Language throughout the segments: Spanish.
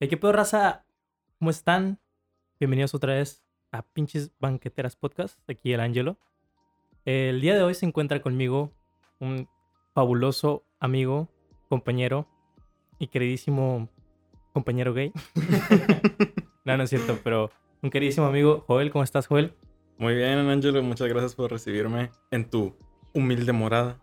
¿De qué pedo, raza? ¿Cómo están? Bienvenidos otra vez a Pinches Banqueteras Podcast. Aquí el Ángelo. El día de hoy se encuentra conmigo un fabuloso amigo, compañero y queridísimo compañero gay. no, no es cierto, pero un queridísimo amigo. Joel, ¿cómo estás, Joel? Muy bien, Ángelo. Muchas gracias por recibirme en tu humilde morada.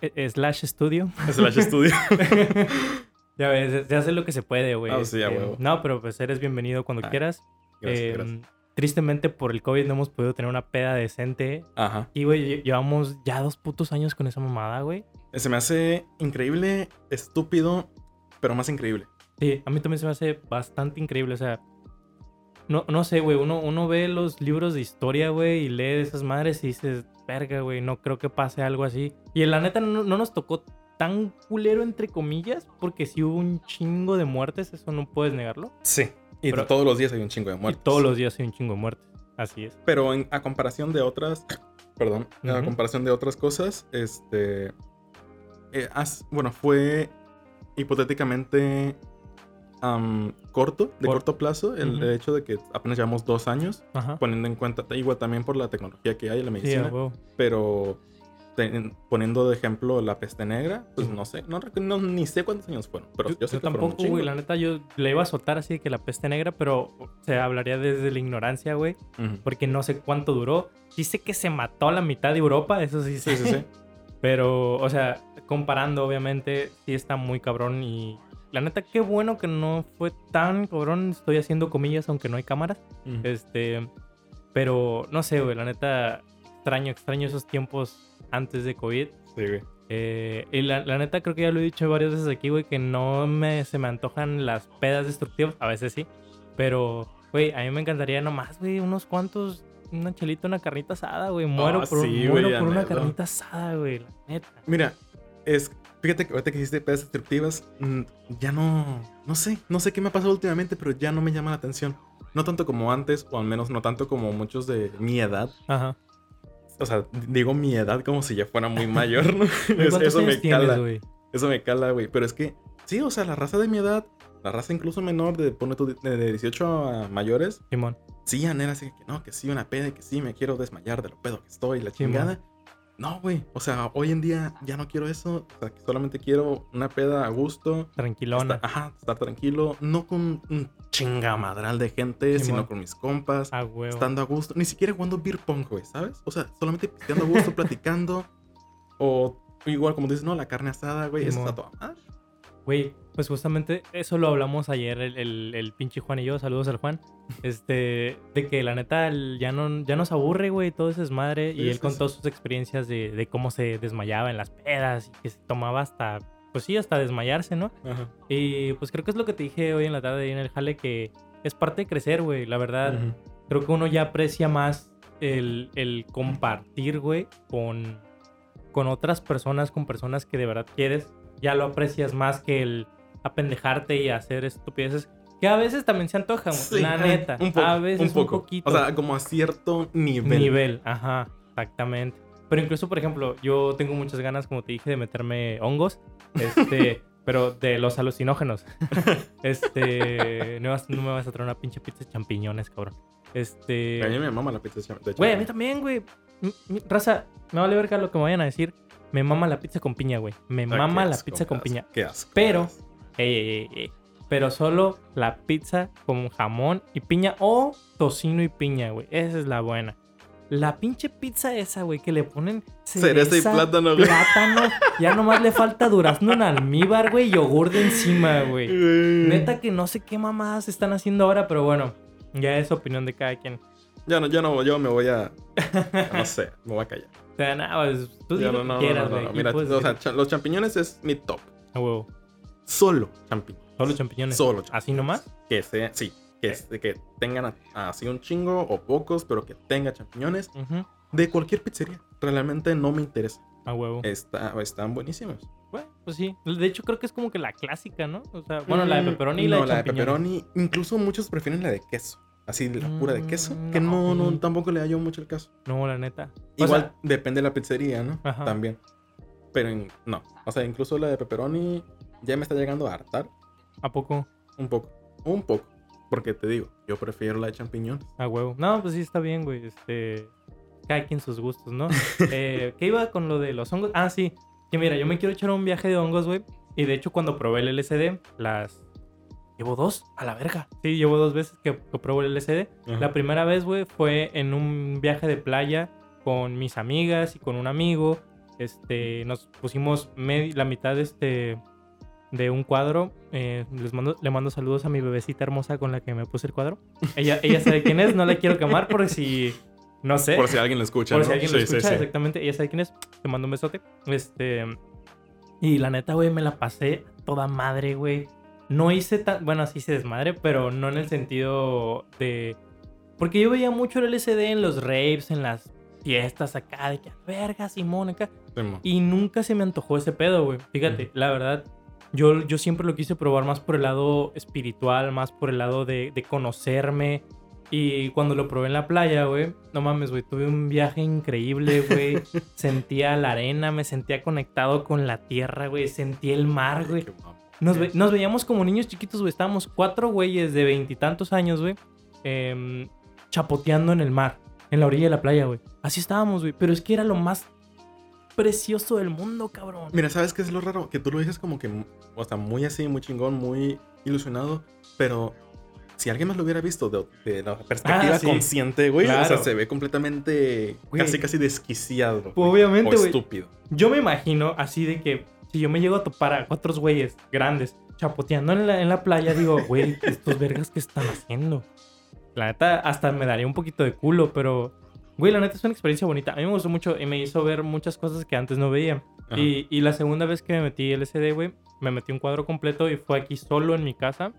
E- Slash Studio. Slash Studio. ya ves, se hace lo que se puede, güey. Ah, sí, a Este, huevo. No, pero pues eres bienvenido cuando Ah, quieras. Gracias, Eh, gracias. Tristemente por el COVID no hemos podido tener una peda decente. Ajá. Y, güey, lle- llevamos ya dos putos años con esa mamada, güey. Se me hace increíble, estúpido, pero más increíble. Sí, a mí también se me hace bastante increíble. O sea, no, no sé, güey. Uno, uno ve los libros de historia, güey, y lee de esas madres y dices, verga, güey, no creo que pase algo así. Y la neta no, no nos tocó tan culero, entre comillas, porque sí hubo un chingo de muertes, eso no puedes negarlo. Sí. Y Pero- todos los días hay un chingo de Y muertos. todos los días hay un chingo de muertes. Así es. Pero en- a comparación de otras, perdón, a comparación de otras cosas, este, eh, bueno, fue hipotéticamente am, corto, de Cor- corto plazo, el, hecho de que apenas llevamos dos años, poniendo en cuenta, igual también por la tecnología que hay en la medicina, pero ten- poniendo de ejemplo la peste negra, pues no sé, no, ni sé cuántos años fueron, pero yo, Yo, sé yo que tampoco, güey. La neta, yo le iba a soltar así de que la peste negra, pero se hablaría desde la ignorancia, güey. Porque no sé cuánto duró. Sé que se mató a la mitad de Europa, eso sí. Sí, sí, sí. Pero, o sea, comparando, obviamente, sí está muy cabrón. Y la neta, qué bueno que no fue tan cabrón. Estoy haciendo comillas, aunque no hay cámaras. Este. Pero, no sé, güey. La neta, extraño, extraño esos tiempos antes de COVID. Sí, güey. Eh, y la, la neta, creo que ya lo he dicho varias veces aquí, güey, que no me, se me antojan las pedas destructivas. A veces sí. Pero, güey, a mí me encantaría nomás, güey, unos cuantos. Una chelita, una carnita asada, güey. Muero Ah, por, sí, muero güey, por una anhelo. carnita asada, güey. La neta. Mira, es. Fíjate que ahorita que hiciste pedas destructivas, mm, ya no. No sé, no sé qué me ha pasado últimamente, pero ya no me llama la atención. No tanto como antes, o al menos no tanto como muchos de mi edad. Ajá. O sea, digo mi edad como si ya fuera muy mayor, ¿no? Es- ¿Cuántos eso me tienes, cala. güey? Eso me cala, güey. Pero es que, sí, o sea, la raza de mi edad, la raza incluso menor, de, pone tú, de, de 18 a mayores, Simón. sí anhela así que no, que sí, una peda, que sí, me quiero desmayar de lo pedo que estoy, la chingada. No, güey. O sea, hoy en día ya no quiero eso. O sea, que solamente quiero una peda a gusto. Tranquilona. estar- ajá, estar tranquilo. No con un chingamadral de gente, sino con mis compas. A huevo. Estando a gusto. Ni siquiera jugando beer pong, güey, ¿sabes? O sea, solamente pisteando a gusto, platicando. O igual, como dices, no, la carne asada, güey. Eso está toda madre. Güey, pues justamente eso lo hablamos ayer, el, el, el pinche Juan y yo, saludos al Juan, este, de que la neta el- ya, no, ya nos aburre, güey, todo ese desmadre, Sí, y él sí, contó sí. sus experiencias de, de cómo se desmayaba en las pedas y que se tomaba hasta, pues sí, hasta desmayarse, ¿no? Ajá. Y pues creo que es lo que te dije hoy en la tarde en el jale, que es parte de crecer, güey, la verdad, creo que uno ya aprecia más el, el compartir, güey, con, con otras personas, con personas que de verdad quieres. Ya lo aprecias más que el apendejarte y hacer estupideces. Que a veces también se antojan, Sí, la neta. Un poco. a veces un poco. poquito. O sea, como a cierto nivel. nivel. Ajá, exactamente. Pero incluso, por ejemplo, yo tengo muchas ganas, como te dije, de meterme hongos. Este, pero de los alucinógenos. este, no, vas- no me vas a traer una pinche pizza de champiñones, cabrón. Este. A mí me mama la pizza. De hecho, Güey, a mí también, güey. Raza, me vale verga lo que me vayan a decir. Me mama la pizza con piña, güey. Me Ah, mama la asco, pizza con piña. Qué asco. Pero, ey, ey, ey, ey. Pero solo la pizza con jamón y piña o tocino y piña, güey. Esa es la buena. La pinche pizza esa, güey, que le ponen Cereza y plátano, güey. plátano. Ya nomás le falta durazno en almíbar, güey, y yogur de encima, güey. Neta que no sé qué mamadas están haciendo ahora, pero bueno, ya es opinión de cada quien. Ya no, ya no, yo me voy a. No sé, me voy a callar. O sea, nada, pues, tú no, no, quieras, no, güey. no, Aquí Mira, puedes o sea, decir, cha- los champiñones es mi top. a huevo. Solo champiñones. Solo champiñones. Solo champiñones. ¿Así nomás? Que sea, sí. Que, que tengan a- así un chingo o pocos, pero que tenga champiñones. Ujú, De cualquier pizzería. Realmente no me interesa. A huevo. Está, están buenísimos. Bueno, pues sí. De hecho, creo que es como que la clásica, ¿no? O sea, bueno, la de Mm, pepperoni y la no, de la de champiñones. pepperoni. Incluso muchos prefieren la de queso. Así, la pura de queso. Mm, Que no, no. tampoco le hallo mucho el caso. No, la neta. O Igual sea, depende de la pizzería, ¿no? Ajá. También. Pero en- no. O sea, incluso la de pepperoni ya me está llegando a hartar ¿a poco? un poco. Un poco. Porque te digo, yo prefiero la de champiñones. A huevo. No, pues sí está bien, güey. Este. Cada quien sus gustos, ¿no? eh, ¿Qué iba con lo de los hongos? Ah, sí. Que mira, yo me quiero echar un viaje de hongos, güey. Y de hecho, cuando probé el LSD, las. Llevo dos a la verga. Sí, llevo dos veces que, que probé el LSD. Ajá. La primera vez, güey, fue en un viaje de playa con mis amigas y con un amigo. Este, nos pusimos la mitad de este de un cuadro. Eh, les mando, le mando saludos a mi bebecita hermosa con la que me puse el cuadro. Ella, ella sabe quién es, no la quiero quemar por si no sé. Por si alguien lo escucha. Por ¿no? si alguien lo Sí, escucha, sí. exactamente. Ella sabe quién es. Te mando un besote. Este. Y la neta, güey, me la pasé a toda madre, güey. No hice tan. Bueno, sí hice desmadre, pero no en el sentido de. Porque yo veía mucho el LSD en los raves, en las fiestas acá, de que verga, Simón, acá. Sí. Y nunca se me antojó ese pedo, güey. Fíjate, la verdad, yo, yo siempre lo quise probar más por el lado espiritual, más por el lado de, de conocerme. Y cuando lo probé en la playa, güey, no mames, güey, tuve un viaje increíble, güey. sentía la arena, me sentía conectado con la tierra, güey. Sentí el mar, güey. Nos, ve- nos veíamos como niños chiquitos, güey. Estábamos cuatro güeyes de veintitantos años, güey. em, chapoteando en el mar, en la orilla de la playa, güey. Así estábamos, güey. Pero es que era lo más precioso del mundo, cabrón. Mira, ¿sabes qué es lo raro? Que tú lo dices como que, o sea, muy así, muy chingón, muy ilusionado, pero si alguien más lo hubiera visto de, de la perspectiva Ah, sí. consciente, güey, o sea, se ve completamente, Güey. casi, casi desquiciado. güey, Obviamente, O güey. estúpido. Yo me imagino así de que si yo me llego a topar a cuatro güeyes grandes chapoteando en la, en la playa, digo, güey, estos vergas que están haciendo. La neta, hasta me daría un poquito de culo, pero, güey, la neta es una experiencia bonita. A mí me gustó mucho y me hizo ver muchas cosas que antes no veía. Y, y la segunda vez que me metí LSD, güey, me metí un cuadro completo y fue aquí solo en mi casa.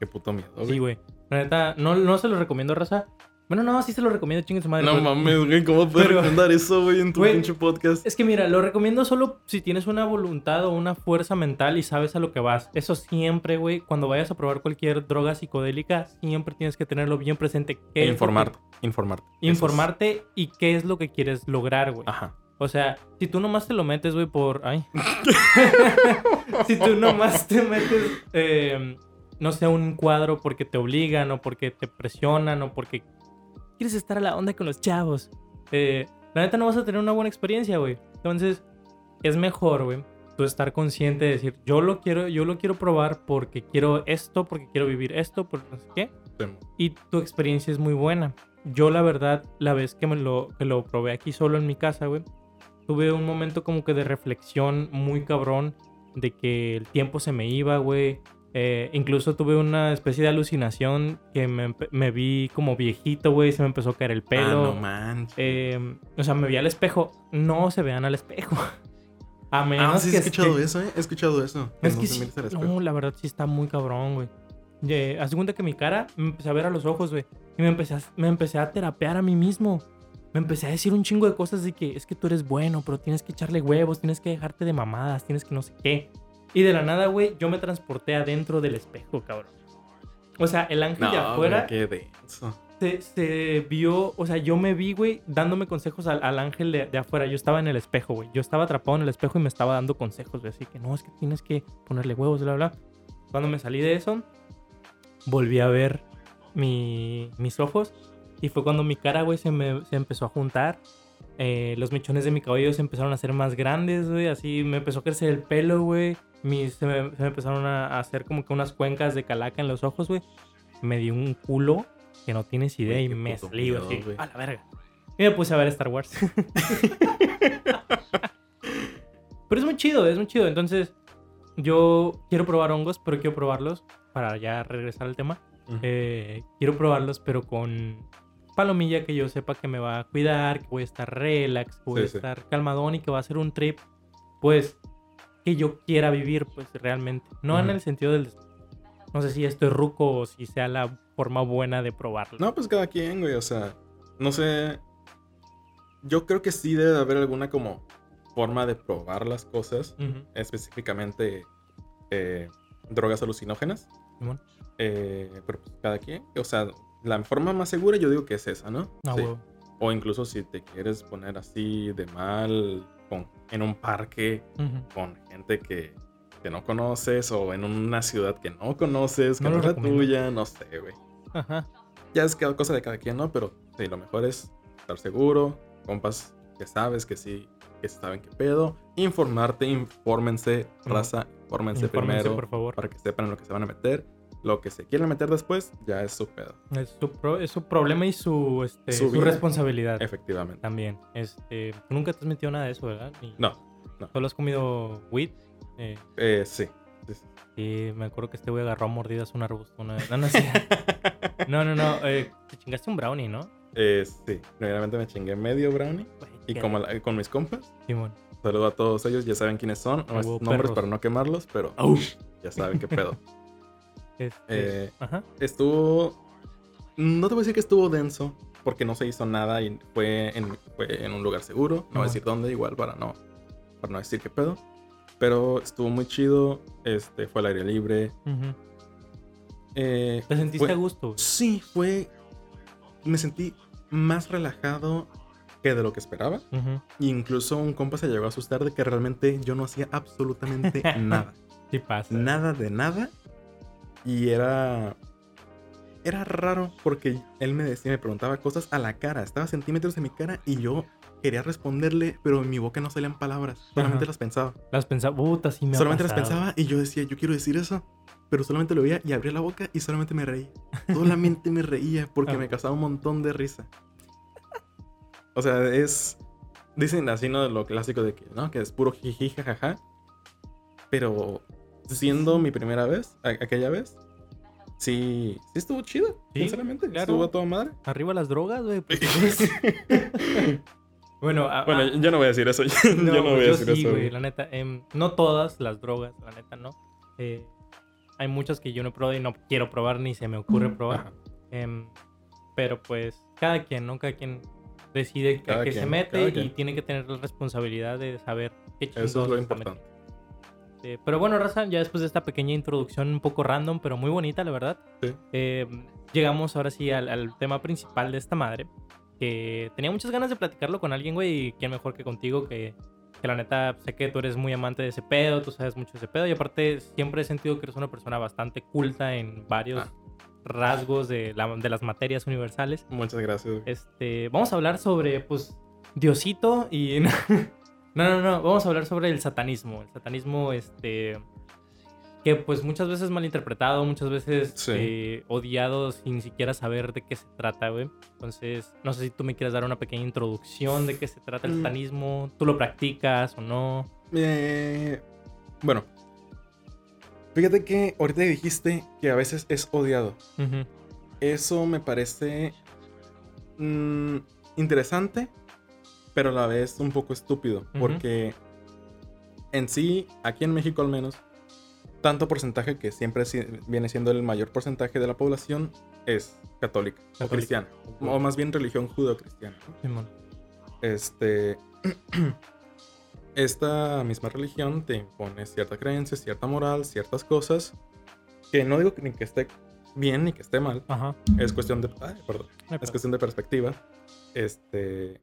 Qué puto miedo, Sí, güey. güey. La neta, no, no se lo recomiendo, raza. Bueno, no, sí se lo recomiendo, chingue su madre. No pero- mames, güey, ¿cómo puedes Pero- recomendar eso, güey, en tu Güey, pinche podcast? Es que mira, lo recomiendo solo si tienes una voluntad o una fuerza mental y sabes a lo que vas. Eso siempre, güey, cuando vayas a probar cualquier droga psicodélica, siempre tienes que tenerlo bien presente. ¿Qué E informarte, que- informarte. Es- informarte y qué es lo que quieres lograr, güey. Ajá. O sea, si tú nomás te lo metes, güey, por... Ay. si tú nomás te metes, eh, no sé, un cuadro porque te obligan o porque te presionan o porque quieres estar a la onda con los chavos. eh, la neta no vas a tener una buena experiencia, güey. Entonces, es mejor, güey, tú estar consciente de decir, yo lo quiero, yo lo quiero probar porque quiero esto, porque quiero vivir esto, por no sé qué Sí. y tu experiencia es muy buena. Yo, la verdad, la vez que, me lo, que lo probé aquí solo en mi casa, güey, tuve un momento como que de reflexión muy cabrón de que el tiempo se me iba, güey. Eh, incluso tuve una especie de alucinación que me, me vi como viejito, güey, se me empezó a caer el pelo. Ah, no manches. Eh, o sea, me vi al espejo. No se vean al espejo. A menos ah, sí, que he escuchado eso, ¿eh? He escuchado eso. es no que sí, la verdad sí está muy cabrón, güey. Haz de cuenta que mi cara me empecé a ver a los ojos, güey. Y me empecé, a, me empecé a terapear a mí mismo. Me empecé a decir un chingo de cosas de que es que tú eres bueno, pero tienes que echarle huevos, tienes que dejarte de mamadas, tienes que no sé qué. Y de la nada, güey, yo me transporté adentro del espejo, cabrón. O sea, el ángel de No, afuera güey, qué denso. se, se vio, o sea, yo me vi, güey, dándome consejos al, al ángel de, de afuera. Yo estaba en el espejo, güey. Yo estaba atrapado en el espejo y me estaba dando consejos, güey. Así que no, es que tienes que ponerle huevos, bla, bla. Cuando me salí de eso, volví a ver mi- mis ojos. Y fue cuando mi cara, güey, se me se empezó a juntar. Eh, los mechones de mi cabello se empezaron a hacer más grandes, güey. Así me empezó a crecer el pelo, güey. Mis- Se me, se me empezaron a hacer como que unas cuencas de calaca en los ojos, güey. Me dio un culo que no tienes idea y me salí, güey. a la verga. Y me puse a ver Star Wars. pero es muy chido, es muy chido. Entonces, yo quiero probar hongos, pero quiero probarlos para ya regresar al tema. Eh, quiero probarlos, pero con palomilla que yo sepa que me va a cuidar, que voy a estar relax, que voy Sí, a sí. estar calmadón y que va a ser un trip, pues, que yo quiera vivir, pues, realmente. No en el sentido del... No sé si esto es ruco o si sea la forma buena de probarlo. No, pues cada quien, güey. O sea, no sé. Yo creo que sí debe de haber alguna como forma de probar las cosas. Específicamente eh, drogas alucinógenas. Eh, pero pues cada quien. O sea, la forma más segura yo digo que es esa, ¿no? Ah, Sí. O incluso si te quieres poner así de mal con, en un parque Ujú. con gente que que no conoces o en una ciudad que no conoces, que No no, es la tuya, no sé, güey. Ajá. Ya es cada cosa de cada quien, ¿no? Pero sí, lo mejor es estar seguro, compas que sabes que sí, que saben qué pedo, informarte, infórmense, raza, infórmense, Infórmense, primero por favor. para que sepan en lo que se van a meter. Lo que se quieren meter después ya es su pedo, Es su, pro- es su problema y su, este, Su responsabilidad efectivamente. también. Este, nunca te has metido nada de eso, ¿verdad? Ni- No, ¿Solo has comido weed? Eh, eh, sí. sí, sí. sí, me acuerdo que este güey agarró a mordidas un arbusto una vez. No, no, sí. no, no, no. eh, te chingaste un brownie, ¿no? Eh, sí, primeramente me chingué medio brownie. Y como la- con mis compas, Simón. saludo a todos ellos, ya saben quiénes son, no es nombres perros. para no quemarlos, pero ya saben qué pedo. Este, Eh, Ajá. Estuvo. No te voy a decir que estuvo denso, porque no se hizo nada y fue en, fue en un lugar seguro. No voy a Ajá. decir dónde, igual para no, para no decir qué pedo. Pero estuvo muy chido. Este, fue al aire libre. Eh, ¿Te sentiste fue- a gusto? Sí, fue. Me sentí más relajado que de lo que esperaba. Incluso un compa se llegó a asustar de que realmente yo no hacía absolutamente nada. Sí pasa. Nada de nada. Y era. Era raro porque él me decía, me preguntaba cosas a la cara. Estaba centímetros de mi cara y yo quería responderle, pero en mi boca no salían palabras. Solamente Ajá. las pensaba. Las pensaba, puta, sí me ha solamente las pensaba y yo decía, yo quiero decir eso. Pero solamente lo veía y abría la boca y solamente me reía. Solamente me reía porque Ah. me causaba un montón de risa. O sea, es. Dicen así, ¿no? Lo clásico de que, ¿no? Que es puro jiji, jajaja. Pero siendo mi primera vez, a- aquella vez, sí, sí estuvo chido, Sí, sinceramente. claro. Estuvo a toda madre. Arriba las drogas, güey. pues, bueno, a- bueno, a- yo no voy a decir eso. yo no, No, voy a decir sí, eso. güey, la neta. em, no todas las drogas, la neta, no. Eh, hay muchas que yo no he probado y no quiero probar ni se me ocurre probar. Em, pero pues cada quien, ¿no? Cada quien decide a Cada qué se mete y quien. tiene que tener la responsabilidad de saber qué Eso es lo importante. Eh, pero bueno, Raza, ya después de esta pequeña introducción un poco random, pero muy bonita, la verdad. Sí. eh, llegamos ahora sí al, al tema principal de esta madre. Que tenía muchas ganas de platicarlo con alguien, güey. Y quién mejor que contigo, que, que la neta sé que tú eres muy amante de ese pedo, tú sabes mucho de ese pedo. Y aparte, siempre he sentido que eres una persona bastante culta en varios Ah. rasgos de, la- de las materias universales. Muchas gracias. güey. Este, vamos a hablar sobre, pues, Diosito y... No, no, no, vamos a hablar sobre el satanismo. El satanismo, este... Que pues muchas veces malinterpretado, muchas veces Sí. eh, odiado sin siquiera saber de qué se trata, güey. Entonces, no sé si tú me quieres dar una pequeña introducción de qué se trata el Mm. satanismo. ¿Tú lo practicas o no? Eh, bueno, fíjate que ahorita dijiste que a veces es odiado. Eso me parece mm, interesante, pero a la vez un poco estúpido, porque en sí, aquí en México al menos, tanto porcentaje que siempre si- viene siendo el mayor porcentaje de la población es católica, o cristiana, o más bien religión judeocristiana. Simón. Este. Esta misma religión te impone ciertas creencias, cierta moral, ciertas cosas. Que no digo que ni que esté bien ni que esté mal. Ajá. Es cuestión de. ay, perdón. Es cuestión de perspectiva. Este.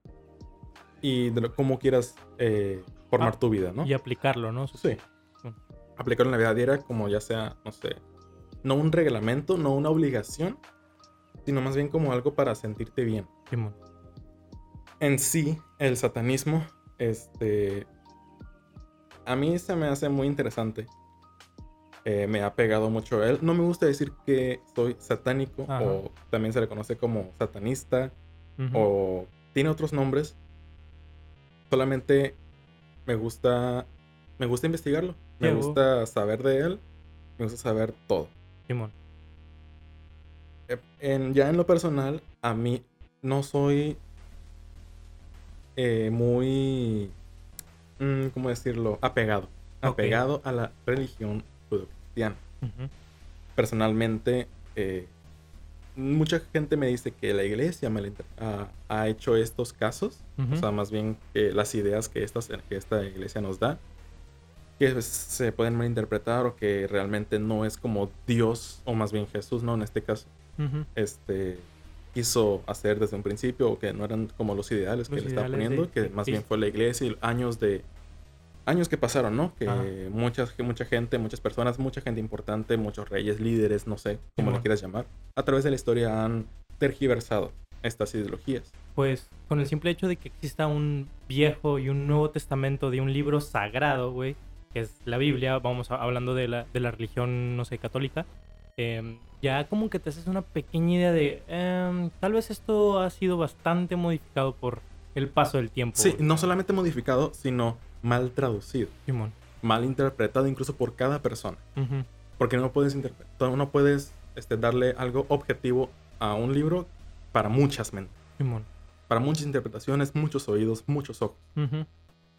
Y de lo- cómo quieras eh, formar Ah, tu vida, ¿no? Y aplicarlo, ¿no? Sí. Aplicarlo en la vida diaria como ya sea, no sé. No un reglamento, no una obligación. Sino más bien como algo para sentirte bien Simón. en sí, el satanismo, este, a mí se me hace muy interesante. Eh, me ha pegado mucho a él. No me gusta decir que soy satánico Ajá. o también se le conoce como satanista o tiene otros nombres. Solamente me gusta, me gusta investigarlo. Me gusta saber de él. Me gusta saber todo. Simón. Eh, en- ya en lo personal, a mí no soy eh, muy, mm, ¿cómo decirlo? Apegado. Apegado a la religión judeocristiana. Ujú. Personalmente, eh, mucha gente me dice que la iglesia ha, ha hecho estos casos. Ujú. O sea, más bien que las ideas que, estas, que esta iglesia nos da, que pues, se pueden malinterpretar o que realmente no es como Dios, o más bien Jesús, ¿no? En este caso Ujú. este, quiso hacer desde un principio, o que no eran como los ideales que Los le estaba ideales poniendo, de- que de más bien fue la iglesia y años de años que pasaron, ¿no? Que Ajá. muchas, que mucha gente, muchas personas, mucha gente importante, muchos reyes, líderes, no sé cómo le quieras llamar, a través de la historia han tergiversado estas ideologías. Pues con el simple hecho de que exista un viejo y un nuevo testamento de un libro sagrado, güey, que es la Biblia, vamos a- hablando de la, de la religión, no sé, católica, em, ya como que te haces una pequeña idea de, em, tal vez esto ha sido bastante modificado por el paso del tiempo. Sí, güey. no solamente modificado, sino traducido, Simón. mal interpretado incluso por cada persona. Porque no puedes no puedes este, darle algo objetivo a un libro para muchas mentes, Simón. para muchas interpretaciones, muchos oídos, muchos ojos,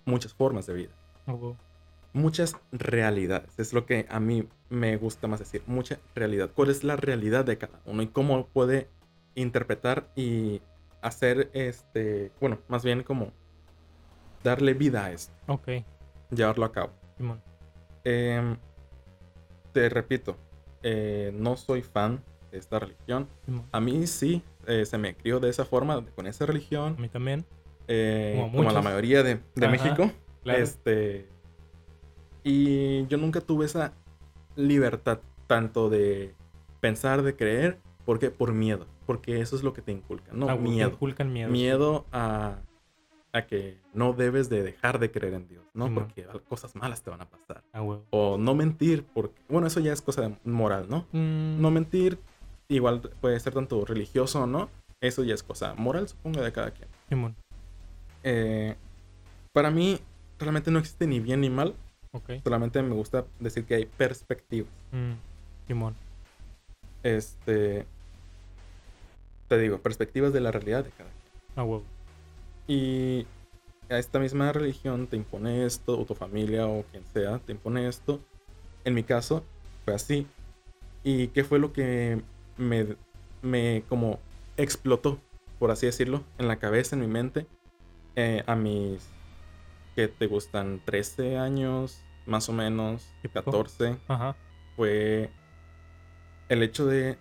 muchas formas de vida. Muchas realidades. Es lo que a mí me gusta más decir. Mucha realidad. ¿Cuál es la realidad de cada uno y cómo puede interpretar y hacer este, bueno, más bien como darle vida a esto, Ok, llevarlo a cabo. Em, te repito, eh, no soy fan de esta religión. Simón. A mí sí eh, se me crió de esa forma, con esa A religión, mí también. eh, Como a como, a la mayoría de, de Ajá, México. Claro. Este. Y yo nunca tuve esa libertad tanto de pensar, de creer, porque por miedo. Porque eso es lo que te inculca, ¿no? Ah, güey, te miedo. inculcan miedo. Miedo a, a que no debes de dejar de creer en Dios, ¿no? Porque cosas malas te van a pasar. Ah, huevo. O no mentir, porque. Bueno, eso ya es cosa moral, ¿no? Mm, No mentir, igual puede ser tanto religioso o no. Eso ya es cosa moral, supongo, de cada quien. Simón. Eh, para mí, realmente no existe ni bien ni mal. Ok. Solamente me gusta decir que hay perspectivas. Mm, Simón. Este. Te digo, perspectivas de la realidad de cada quien. Ah, huevo. Y a esta misma religión te impone esto, o tu familia, o quien sea, te impone esto. En mi caso, fue así. ¿Y qué fue lo que me, me como explotó, por así decirlo, en la cabeza, en mi mente? Eh, a mis, que te gustan? 13 años, más o menos, Típico. 14. Ajá. fue el hecho de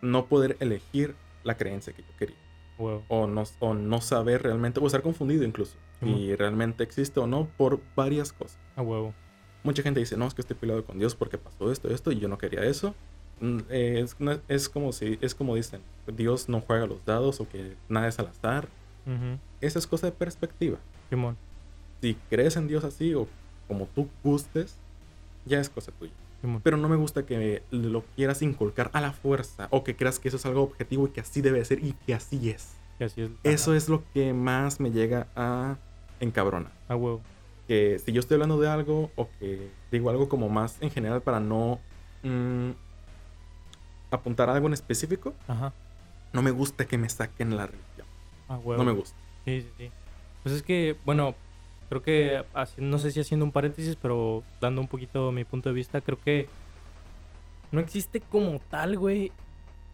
no poder elegir la creencia que yo quería. Huevo. O no, o no saber realmente, o estar confundido incluso. Si realmente existe o no por varias cosas. A huevo. Mucha gente dice, no, es que estoy peleado con Dios porque pasó esto, esto, y yo no quería eso. Mm, eh, Es, como si, es como dicen, Dios no juega los dados o que nada es al azar. Ujú. Esa es cosa de perspectiva. Simón. Si crees en Dios así o como tú gustes, ya es cosa tuya. Pero no me gusta que lo quieras inculcar a la fuerza o que creas que eso es algo objetivo y que así debe ser y que así es. Y así es. Eso es lo que más me llega a encabronar. A huevo. Que si yo estoy hablando de algo o que digo algo como más en general para no mm, apuntar a algo en específico, Ajá. no me gusta que me saquen la religión. A huevo. No me gusta. Sí, sí, sí. Pues es que, bueno, creo que, no sé si haciendo un paréntesis, pero dando un poquito mi punto de vista, creo que no existe como tal, güey,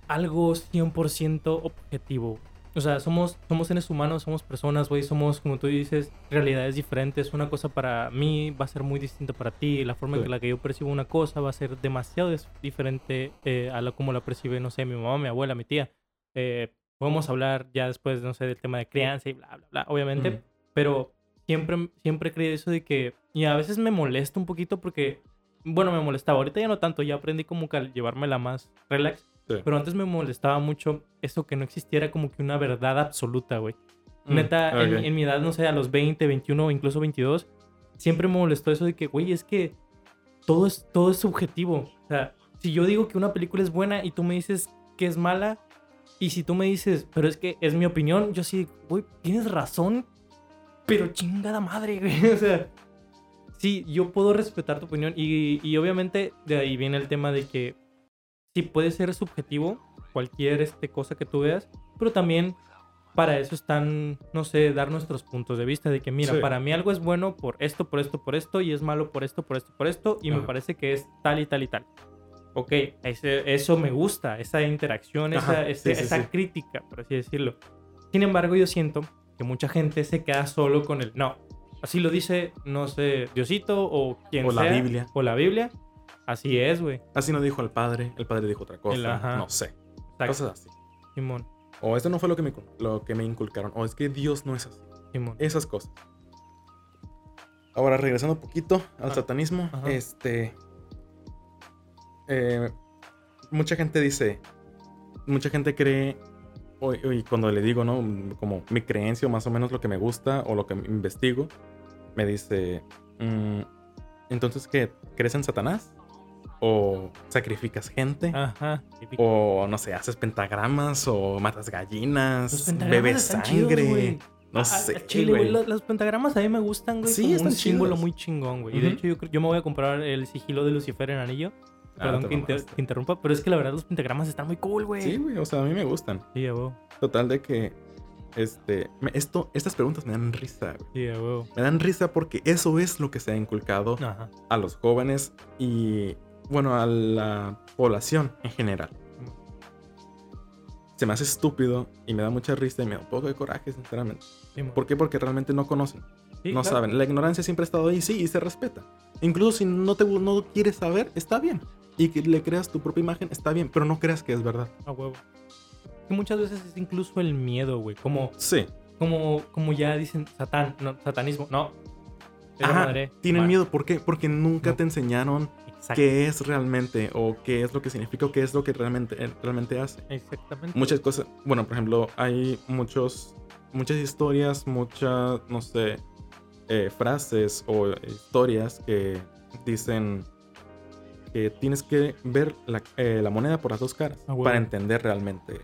algo 100% objetivo. O sea, somos, somos seres humanos, somos personas, güey, somos, como tú dices, realidades diferentes. Una cosa para mí va a ser muy distinta para ti. La forma Sí. en la que yo percibo una cosa va a ser demasiado diferente eh, a la como la percibe, no sé, mi mamá, mi abuela, mi tía. Eh, podemos hablar ya después, no sé, del tema de crianza y bla, bla, bla, obviamente. Pero siempre, siempre creí eso de que... Y a veces me molesta un poquito porque... Bueno, me molestaba. Ahorita ya no tanto. Ya aprendí como que a llevármela más relax. Sí. Pero antes me molestaba mucho eso que no existiera como que una verdad absoluta, güey. Mm, Neta, en, mi edad, no sé, a los 20, 21 o incluso 22, siempre me molestó eso de que, güey, es que todo es, todo es subjetivo. O sea, si yo digo que una película es buena y tú me dices que es mala, y si tú me dices, pero es que es mi opinión, yo sí, güey, tienes razón, pero chingada madre, güey. O sea, sí, yo puedo respetar tu opinión y, y obviamente de ahí viene el tema de que sí puede ser subjetivo cualquier este, cosa que tú veas, pero también para eso están, no sé, dar nuestros puntos de vista de que, mira, Sí. para mí algo es bueno por esto, por esto, por esto, y es malo por esto, por esto, por esto, y me parece que es tal y tal y tal. Ok, ese- eso me gusta, esa interacción, esa, Ajá, ese- sí, sí, esa sí. crítica, por así decirlo. Sin embargo, yo siento que mucha gente se queda solo con el, no, así lo dice, no sé, Diosito o quien O la sea, Biblia. O la Biblia. Así es, güey. Así no dijo el padre, el padre dijo otra cosa. El- ajá. No sé. Exacto, Cosas así. Simón, O esto no fue lo que, me, lo que me inculcaron. O es que Dios no es así. Simón. Esas cosas. Ahora, regresando un poquito al Ah, satanismo, ajá. este. eh, mucha gente dice. Mucha gente cree. Y cuando le digo, ¿no? Como mi creencia o más o menos lo que me gusta o lo que investigo, me dice. "Mm, Entonces, ¿qué? ¿Crees en Satanás? ¿O sacrificas gente? Ajá. O no sé, haces pentagramas o matas gallinas, bebes chidos, sangre. güey. no Ah, sé, Chile, güey. Los, los pentagramas a mí me gustan, güey. Sí, están un símbolo chidos. muy chingón, güey. Y de hecho, yo, yo me voy a comprar el sigilo de Lucifer en anillo. Ah, Perdón que, inter- mamaste. que interrumpa, pero es que la verdad los pentagramas están muy cool, güey. Sí, güey, o sea, a mí me gustan. Sí, a huevo. Total de que este esto estas preguntas me dan risa, güey. Sí, a huevo. Me dan risa porque eso es lo que se ha inculcado Ajá. a los jóvenes y bueno, a la población en general. Se me hace estúpido y me da mucha risa y me da un poco de coraje, sinceramente. Sí, ¿Por qué? Porque realmente no conocen, sí, no claro. saben. La ignorancia siempre ha estado ahí, sí, y se respeta. Incluso si no te no quieres saber, está bien. Y que le creas tu propia imagen, está bien, pero no creas que es verdad. A huevo. Que muchas veces es incluso el miedo, güey. Como, Sí. como, como ya dicen satán, no, satanismo. No. Ajá, madre. tienen miedo, ¿por qué? Porque nunca No. te enseñaron Exacto. qué es realmente o qué es lo que significa o qué es lo que realmente, eh, realmente hace. Exactamente. Muchas cosas, bueno, por ejemplo, hay muchos, muchas historias, muchas, no sé, eh, frases o historias que dicen que tienes que ver la, eh, la moneda por las dos caras Ah, para entender realmente.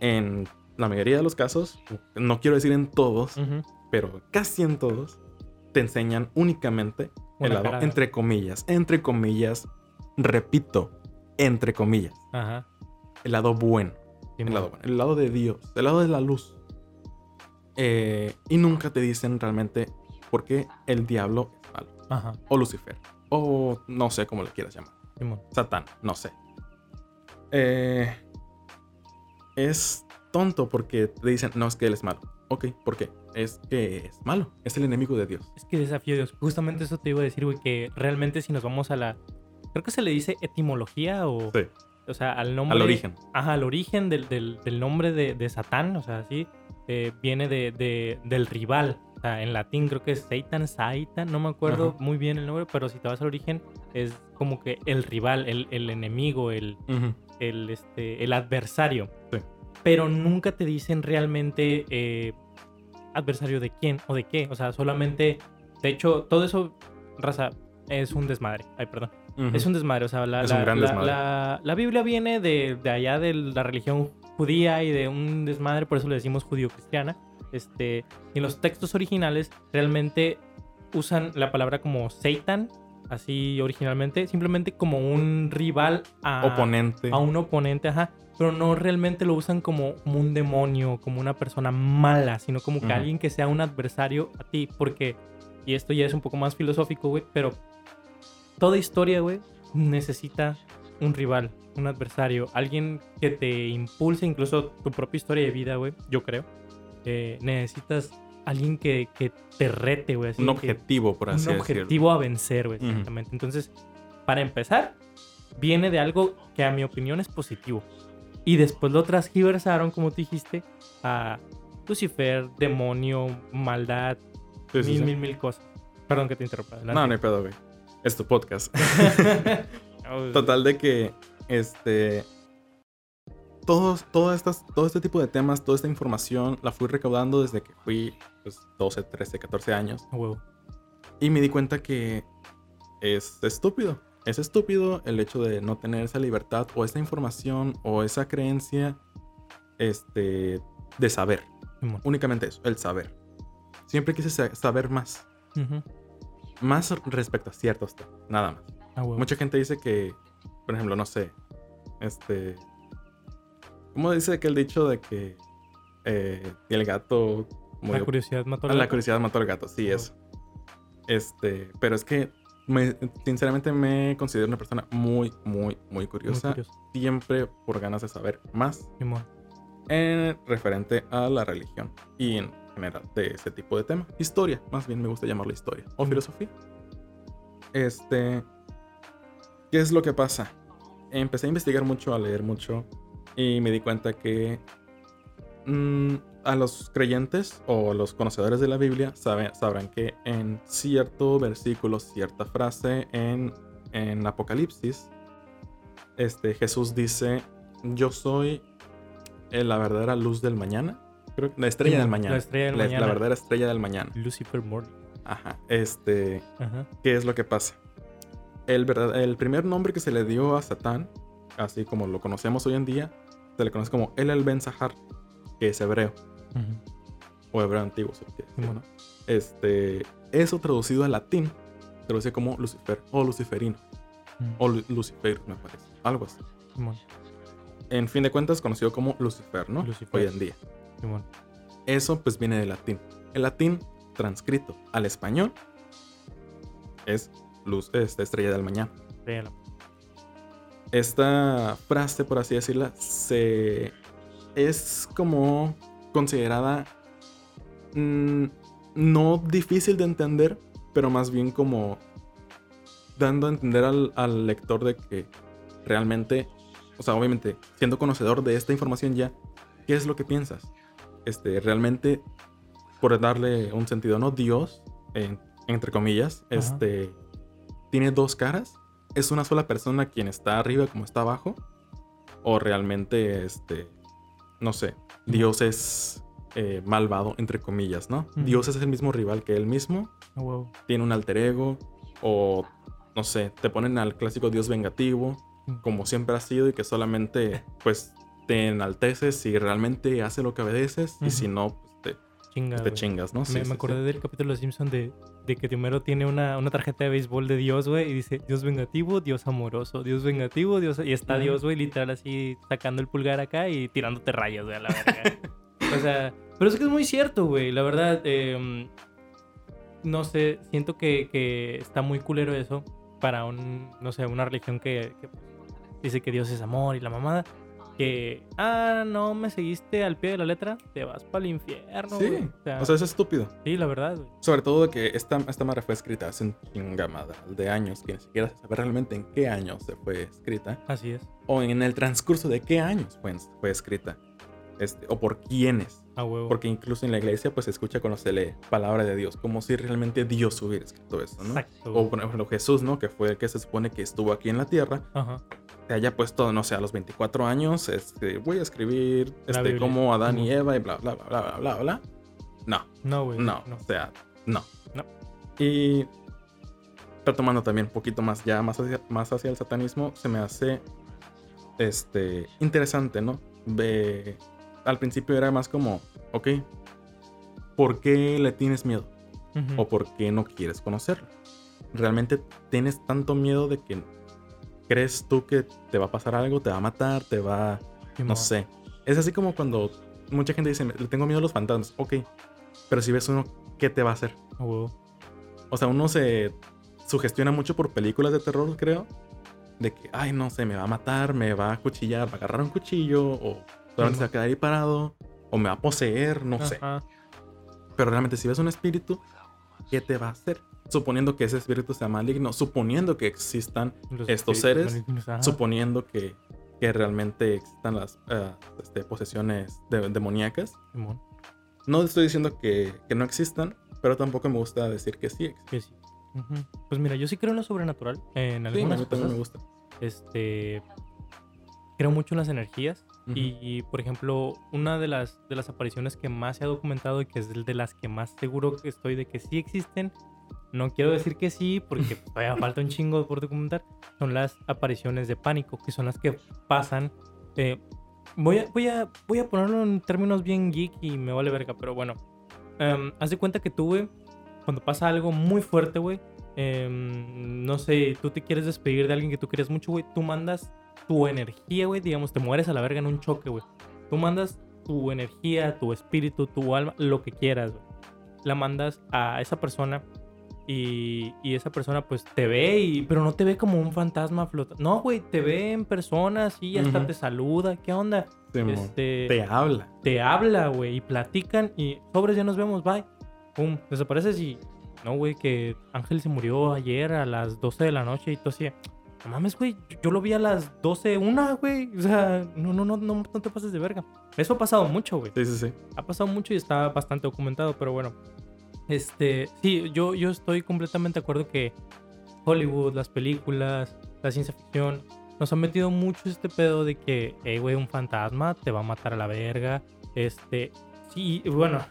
En la mayoría de los casos, no quiero decir en todos, pero casi en todos, te enseñan únicamente el lado, cara. entre comillas, entre comillas, repito, entre comillas, Ajá. el lado bueno, el lado bueno, el lado de Dios, el lado de la luz. Eh, y nunca te dicen realmente por qué el diablo es malo, Ajá. o Lucifer, o no sé cómo le quieras llamar, Simón. Satán, no sé. Eh, es tonto porque te dicen, no, es que él es malo. Ok, ¿por qué? Es que es malo, es el enemigo de Dios. Es que desafío a Dios. Justamente eso te iba a decir, güey, que realmente si nos vamos a la... Creo que se le dice etimología o... Sí, O sea, al nombre... al origen. Ajá, al origen del, del- del nombre de, de Satán, o sea, sí, eh, viene de, de- del rival. Sea, en latín creo que es Satan, Satan, no me acuerdo Ajá. muy bien el nombre, pero si te vas al origen es como que el rival, el, el enemigo, el, el, este, el adversario. Sí. Pero nunca te dicen realmente eh, adversario de quién o de qué. O sea, solamente, de hecho, todo eso, raza, es un desmadre. Ay, perdón. Ujú. Es un desmadre, o sea, la, Es la- un gran la- la- la Biblia viene de, de allá de la religión judía y de un desmadre, por eso le decimos judío-cristiana. Este, en los textos originales realmente usan la palabra como Satan, así originalmente, simplemente como un rival a, Oponente. a un oponente, ajá. Pero no realmente lo usan como, como un demonio, como una persona mala, sino como que alguien que sea un adversario a ti. Porque, y esto ya es un poco más filosófico, güey, pero toda historia, güey, necesita un rival, un adversario, alguien que te impulse, incluso tu propia historia de vida, güey, yo creo. Eh, necesitas alguien que, que te rete, güey. un que- objetivo, por así un decirlo. objetivo a vencer, güey, exactamente. Entonces, para empezar, viene de algo que a mi opinión es positivo. Y después lo transgiversaron, como tú dijiste, a Lucifer, demonio, maldad, Sí, sí, mil, sí. mil, mil cosas. Perdón que te interrumpa. No, no hay pedo, güey. Es tu podcast. Total de que, este... Todos, todas estas, todo este tipo de temas, toda esta información la fui recaudando desde que fui pues, 12, 13, 14 años. huevo. Y me di cuenta que es estúpido. Es estúpido el hecho de no tener esa libertad o esa información o esa creencia este, de saber. Simón. Únicamente eso, el saber. Siempre quise sa- saber más. Ujú. Más respecto a ciertos temas, nada más. A huevo. Mucha gente dice que, por ejemplo, no sé, este... ¿Cómo dice aquel dicho de que eh, el gato La murió curiosidad mató Ah, al La gato. curiosidad mató al gato, sí, Oh. eso. Este, pero es que me- sinceramente me considero una persona muy, muy, muy curiosa. Siempre por ganas de saber más en referente a la religión y en general de ese tipo de tema. Historia, más bien me gusta llamarlo historia o filosofía. Este, ¿qué es lo que pasa? Empecé a investigar mucho, a leer mucho y me di cuenta que mm, a los creyentes o los conocedores de la Biblia sabe- sabrán que en cierto versículo, cierta frase en, en Apocalipsis, este, Jesús dice, yo soy eh, la verdadera luz del mañana. Creo que la estrella Sí, del la mañana. estrella del La- mañana. la verdadera estrella del mañana. Lucifer Morning. Ajá. Este, Ajá. ¿qué es lo que pasa? El, verdad- el primer nombre que se le dio a Satán, así como lo conocemos hoy en día, se le conoce como El El Ben Sahar, que es hebreo, o hebreo antiguo, si lo quieres. Este, eso traducido al latín, se traduce como Lucifer, o Luciferino, o Lu- Lucifer, me parece, algo así. En fin de cuentas, conocido como Lucifer, ¿no? Lucifer. Hoy en día. Eso pues viene del latín. El latín transcrito al español es luz, este, estrella del mañana. Estrella del- Esta frase, por así decirla, se es como considerada mm, no difícil de entender, pero más bien como dando a entender al, al lector de que realmente, o sea, obviamente, siendo conocedor de esta información ya, ¿qué es lo que piensas? Este, realmente, por darle un sentido, ¿no? Dios, en- entre comillas, Ajá. este, tiene dos caras. ¿Es una sola persona quien está arriba como está abajo? ¿O realmente, este, no sé, Dios es eh, malvado, entre comillas, ¿no? Dios es el mismo rival que él mismo, huevo. tiene un alter ego, o no sé, te ponen al clásico Dios vengativo, como siempre ha sido, y que solamente, pues, te enalteces si realmente hace lo que obedeces, y si no, pues te, chingas, ¿no? Me, Sí, me sí, acordé sí. del capítulo de Simpson de, de que Homero tiene una, una tarjeta de béisbol de Dios, güey, y dice Dios vengativo, Dios amoroso, Dios vengativo, Dios... Y está. Dios, güey, literal así sacando el pulgar acá y tirándote rayos, güey, a la verga. o sea, pero es que es muy cierto, güey, la verdad. eh, no sé, siento que, que está muy culero eso para un, no sé, una religión que, que dice que Dios es amor y la mamada. Que, ah, no me seguiste al pie de la letra, te vas para el infierno. Sí, güey. o sea, es estúpido. Sí, la verdad, güey. Sobre todo de que esta, esta madre fue escrita hace un chingamada de años, que ni siquiera se sabe realmente en qué años se fue escrita, Así es. o en el transcurso de qué años fue, fue escrita, este, o por quiénes. A huevo. Porque incluso en la iglesia pues se escucha cuando se lee palabra de Dios, como si realmente Dios hubiera escrito eso, ¿no? Exacto. O por ejemplo Jesús, ¿no? Que fue el que se supone que estuvo aquí en la tierra, Ajá. Se haya puesto, no sé, a los 24 años, este, voy a escribir este, como Adán y. Eva y bla, bla, bla, bla, bla, bla, bla. No, No, güey. no, No. o sea, no. No. Y retomando también un poquito más, ya más hacia, más hacia el satanismo, se me hace este, interesante, ¿no? Ve, al principio era más como, ok, ¿por qué le tienes miedo? ¿O por qué no quieres conocerlo? ¿Realmente tienes tanto miedo de que crees tú que te va a pasar algo, te va a matar, te va... No sé. Es así como cuando mucha gente dice, le tengo miedo a los fantasmas. Ok, pero si ves uno, ¿qué te va a hacer? A huevo. O sea, uno se sugestiona mucho por películas de terror, creo. De que, ay, no sé, me va a matar, me va a cuchillar, va a agarrar un cuchillo, o solamente se va a quedar ahí parado, o me va a poseer, no sé. Ajá. Pero realmente, si ves un espíritu, ¿qué te va a hacer? Suponiendo que ese espíritu sea maligno, suponiendo que existan, Los Estos seres, suponiendo que, que realmente existan las eh, este, posesiones de- demoníacas. Simón. No estoy diciendo que, que no existan, pero tampoco me gusta decir que sí existen. Que sí. Ujú. Pues mira, yo sí creo en lo sobrenatural. En Sí, a algunas mí también cosas. me gusta. Este. Creo mucho en las energías. Ujú. Y, por ejemplo, una de las, de las apariciones que más se ha documentado y que es de las que más seguro estoy de que sí existen, no quiero decir que sí, porque todavía falta un chingo por documentar, son las apariciones de pánico, que son las que pasan. eh, voy, a, voy, a, voy a ponerlo en términos bien geek y me vale verga, pero bueno. em, haz de cuenta que tú, güey, cuando pasa algo muy fuerte, güey, em, no sé, tú te quieres despedir de alguien que tú quieres mucho, güey, tú mandas tu energía, güey, digamos, te mueres a la verga en un choque, güey. Tú mandas tu energía, tu espíritu, tu alma, lo que quieras, güey. La mandas a esa persona y, y esa persona pues te ve, y, pero no te ve como un fantasma flotando. No, güey, te ve en persona, sí, hasta Ujú. te saluda. ¿Qué onda? Simón. Este, Te habla. te habla, güey, y platican y sobres, ya nos vemos, bye. Pum, desapareces y no, güey, que Ángel se murió ayer a las 12 de la noche y tú así, no mames, güey, yo, yo lo vi a las 12, una, güey. O sea, no, no, no, no, no te pases de verga. Eso ha pasado mucho, güey. Sí, sí, sí. Ha pasado mucho y está bastante documentado, pero bueno. Este, sí, yo, yo estoy completamente de acuerdo que Hollywood, las películas, la ciencia ficción, nos han metido mucho este pedo de que, hey, güey, un fantasma te va a matar a la verga. Este, sí, bueno,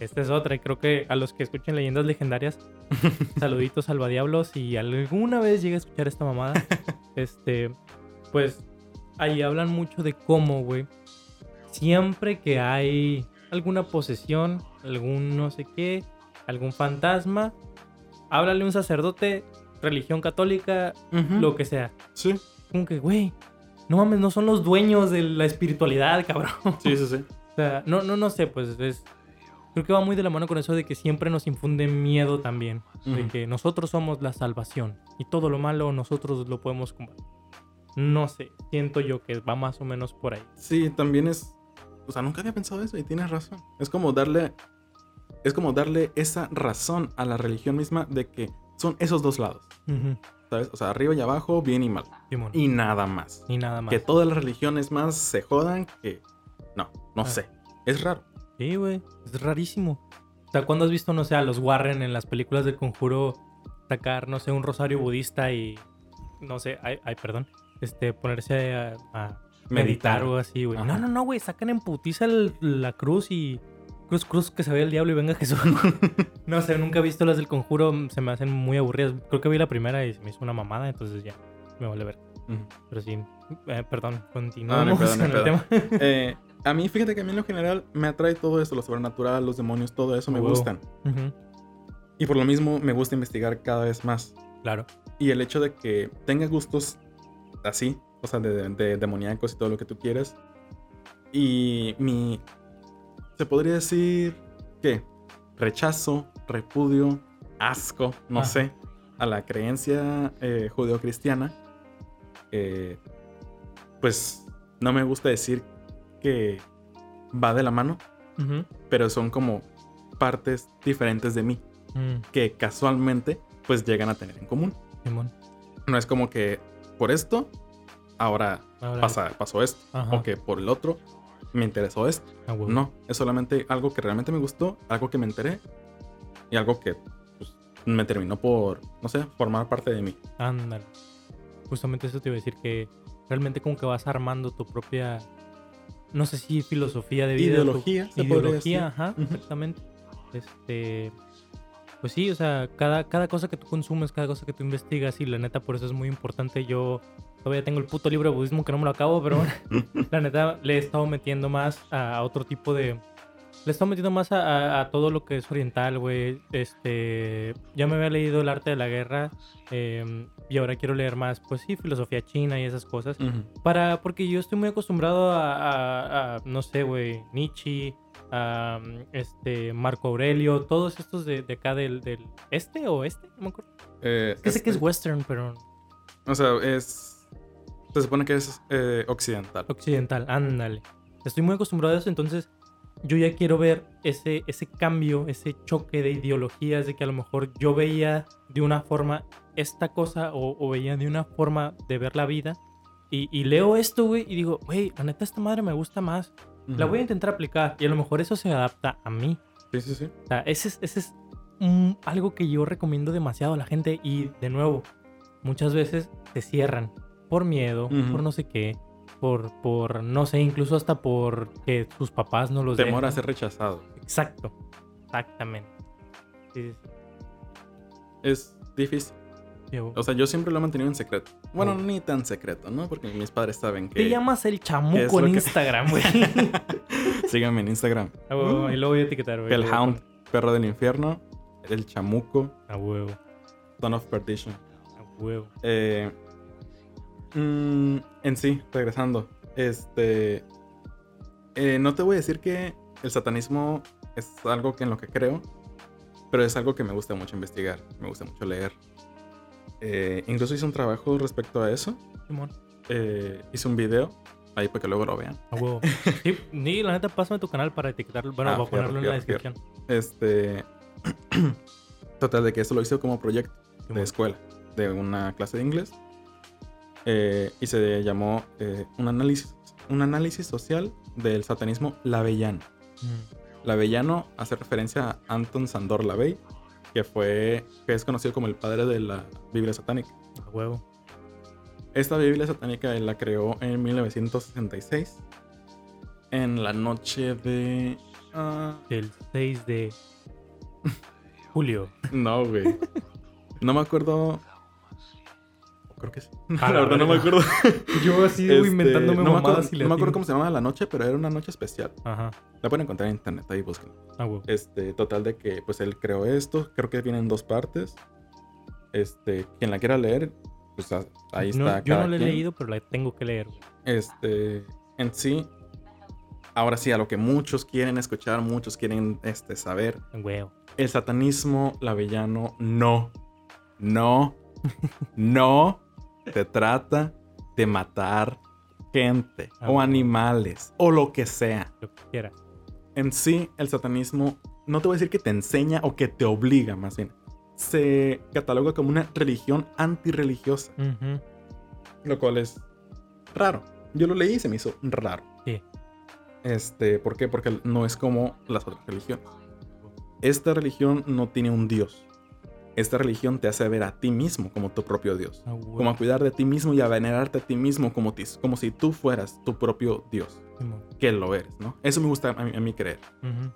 esta es otra. Y creo que a los que escuchen leyendas legendarias, saluditos salvadiablos. Si alguna vez llega a escuchar esta mamada, este, pues ahí hablan mucho de cómo, güey, siempre que hay alguna posesión, algún no sé qué, algún fantasma, háblale a un sacerdote, religión católica, lo que sea. Sí, Como que, güey, no mames, no son los dueños de la espiritualidad, cabrón. sí, sí, sí. O sea, no, no, no sé, pues es. Creo que va muy de la mano con eso de que siempre nos infunde miedo también. De que nosotros somos la salvación. Y todo lo malo nosotros lo podemos combatir. No sé, siento yo que va más o menos por ahí. Sí, también es. O sea, nunca había pensado eso y tienes razón. Es como darle. Es como darle esa razón a la religión misma de que son esos dos lados. ¿Sabes? O sea, arriba y abajo, bien y mal. Y nada más. Ni nada más. Que todas las religiones más se jodan que. No, no Ah. sé. Es raro. Sí, güey. Es rarísimo. O sea, ¿cuándo has visto, no sé, a los Warren en las películas del conjuro sacar, no sé, un rosario budista y. No sé, ay, ay, perdón. Este, ponerse a, a meditar o así, güey. No, no, no, güey. Sacan en putiza el- la cruz y. Cruz, cruz, que se vea el diablo y venga Jesús. no sé, nunca he visto las del conjuro. Se me hacen muy aburridas. Creo que vi la primera y se me hizo una mamada, entonces ya. Me vale ver. Ujú. Pero sí. eh, perdón, No, continuamos no no con el tema. Eh, a mí, fíjate que a mí en lo general me atrae todo esto, lo sobrenatural, los demonios, todo eso me Huevo. gustan. Ujú, Y por lo mismo me gusta investigar cada vez más. Claro. Y el hecho de que tenga gustos así, o sea, de, de demoníacos y todo lo que tú quieras. Y mi. Se podría decir. ¿Qué? Rechazo, repudio, asco, no Ajá. sé, a la creencia eh, judeocristiana. eh, pues no me gusta decir que va de la mano, pero son como partes diferentes de mí mm, que casualmente pues llegan a tener en común. Simón. No es como que por esto, ahora Ahora- pasa, pasó esto. Ajá. O que por el otro me interesó esto. Ah. No, es solamente algo que realmente me gustó, algo que me enteré y algo que pues, me terminó por, no sé, formar parte de mí. Ándale. Justamente eso te iba a decir que realmente como que vas armando tu propia, no sé si filosofía de vida. tu Ideología, decir. Ideología, ajá, exactamente. Este, pues sí, o sea, cada, cada cosa que tú consumes, cada cosa que tú investigas y la neta por eso es muy importante. Yo todavía tengo el puto libro de budismo que no me lo acabo, pero la neta le he estado metiendo más a, otro tipo de... Le he estado metiendo más a, a- a todo lo que es oriental, güey. Este, ya me había leído El arte de la guerra em, y ahora quiero leer más, pues sí, filosofía china y esas cosas. Para, porque yo estoy muy acostumbrado a, no sé, güey, Nietzsche, a, este, Marco Aurelio, todos estos de, de acá del, del este o este, no me acuerdo. Eh, Es que sé que es este, western, pero O sea, es... Se supone que es eh, occidental. occidental, ándale. Estoy muy acostumbrado a eso, entonces yo ya quiero ver ese, ese cambio, ese choque de ideologías, de que a lo mejor yo veía de una forma esta cosa o, o veía de una forma de ver la vida. Y, y leo esto, güey, y digo, güey, la neta esta madre me gusta más. La voy a intentar aplicar y a lo mejor eso se adapta a mí. Sí, sí, sí. O sea, ese es, ese es mm, algo que yo recomiendo demasiado a la gente y de nuevo, muchas veces se cierran por miedo, por no sé qué, por, por no sé, incluso hasta por que sus papás no los Temor a ser rechazado. Exacto, exactamente. Sí, sí, Es difícil. O sea, yo siempre lo he mantenido en secreto. Bueno, ni tan secreto, ¿no? Porque mis padres saben que... Te llamas el ¿Qué es chamuco en que- Instagram, güey. Síganme en Instagram. A huevo, y lo voy a etiquetar, güey. El Hound, perro del infierno. El chamuco. A huevo, Son of Perdition. a huevo. Eh, mm, en sí, regresando. Este. eh, no te voy a decir que el satanismo es algo que en lo que creo, pero es algo que me gusta mucho investigar. Me gusta mucho leer. Eh, incluso hice un trabajo respecto a eso. Eh, hice un video ahí para que luego lo vean. A huevo. Sí, ni la neta, pásame tu canal para etiquetarlo. Bueno, Ah, voy a ponerlo en la fierro, fierro. descripción. Este. Total, de que esto lo hice como proyecto de escuela, de una clase de inglés. Eh, y se llamó eh, un, análisis, un análisis social del satanismo lavellano. Mm. Lavellano hace referencia a Anton Sandor Lavey, que fue que es conocido como el padre de la Biblia satánica. A huevo. Esta Biblia satánica él la creó en 1966 en la noche de ah, Del 6 de julio. no, güey. No me acuerdo. Creo que sí. A la la verdad no me acuerdo. Yo así Este, inventándome no me acuerdo, mamadas y no me acuerdo cómo se llamaba la noche, pero era una noche especial. Ajá. La pueden encontrar en internet, ahí busquen. A huevo. Este, total de que pues él creó esto, creo que viene en dos partes. Este, quien la quiera leer, pues ahí No, está. yo cada no la he quien. leído, pero la tengo que leer. Este, en sí, ahora sí, a lo que muchos quieren escuchar, muchos quieren este, saber. Huevo. El satanismo lavellano no, no, no te trata de matar gente Ah, o animales o lo que sea. Lo que quiera. En sí, el satanismo no te voy a decir que te enseña o que te obliga, más bien. Se cataloga como una religión antirreligiosa, lo cual es raro. Yo lo leí y se me hizo raro. Sí. Este, ¿por qué? Porque no es como las otras religiones. Esta religión no tiene un dios. Esta religión te hace ver a ti mismo como tu propio dios. A huevo. Como a cuidar de ti mismo y a venerarte a ti mismo como, ti- como si tú fueras tu propio dios. Que lo eres, ¿no? Eso me gusta a mí, a mí creer.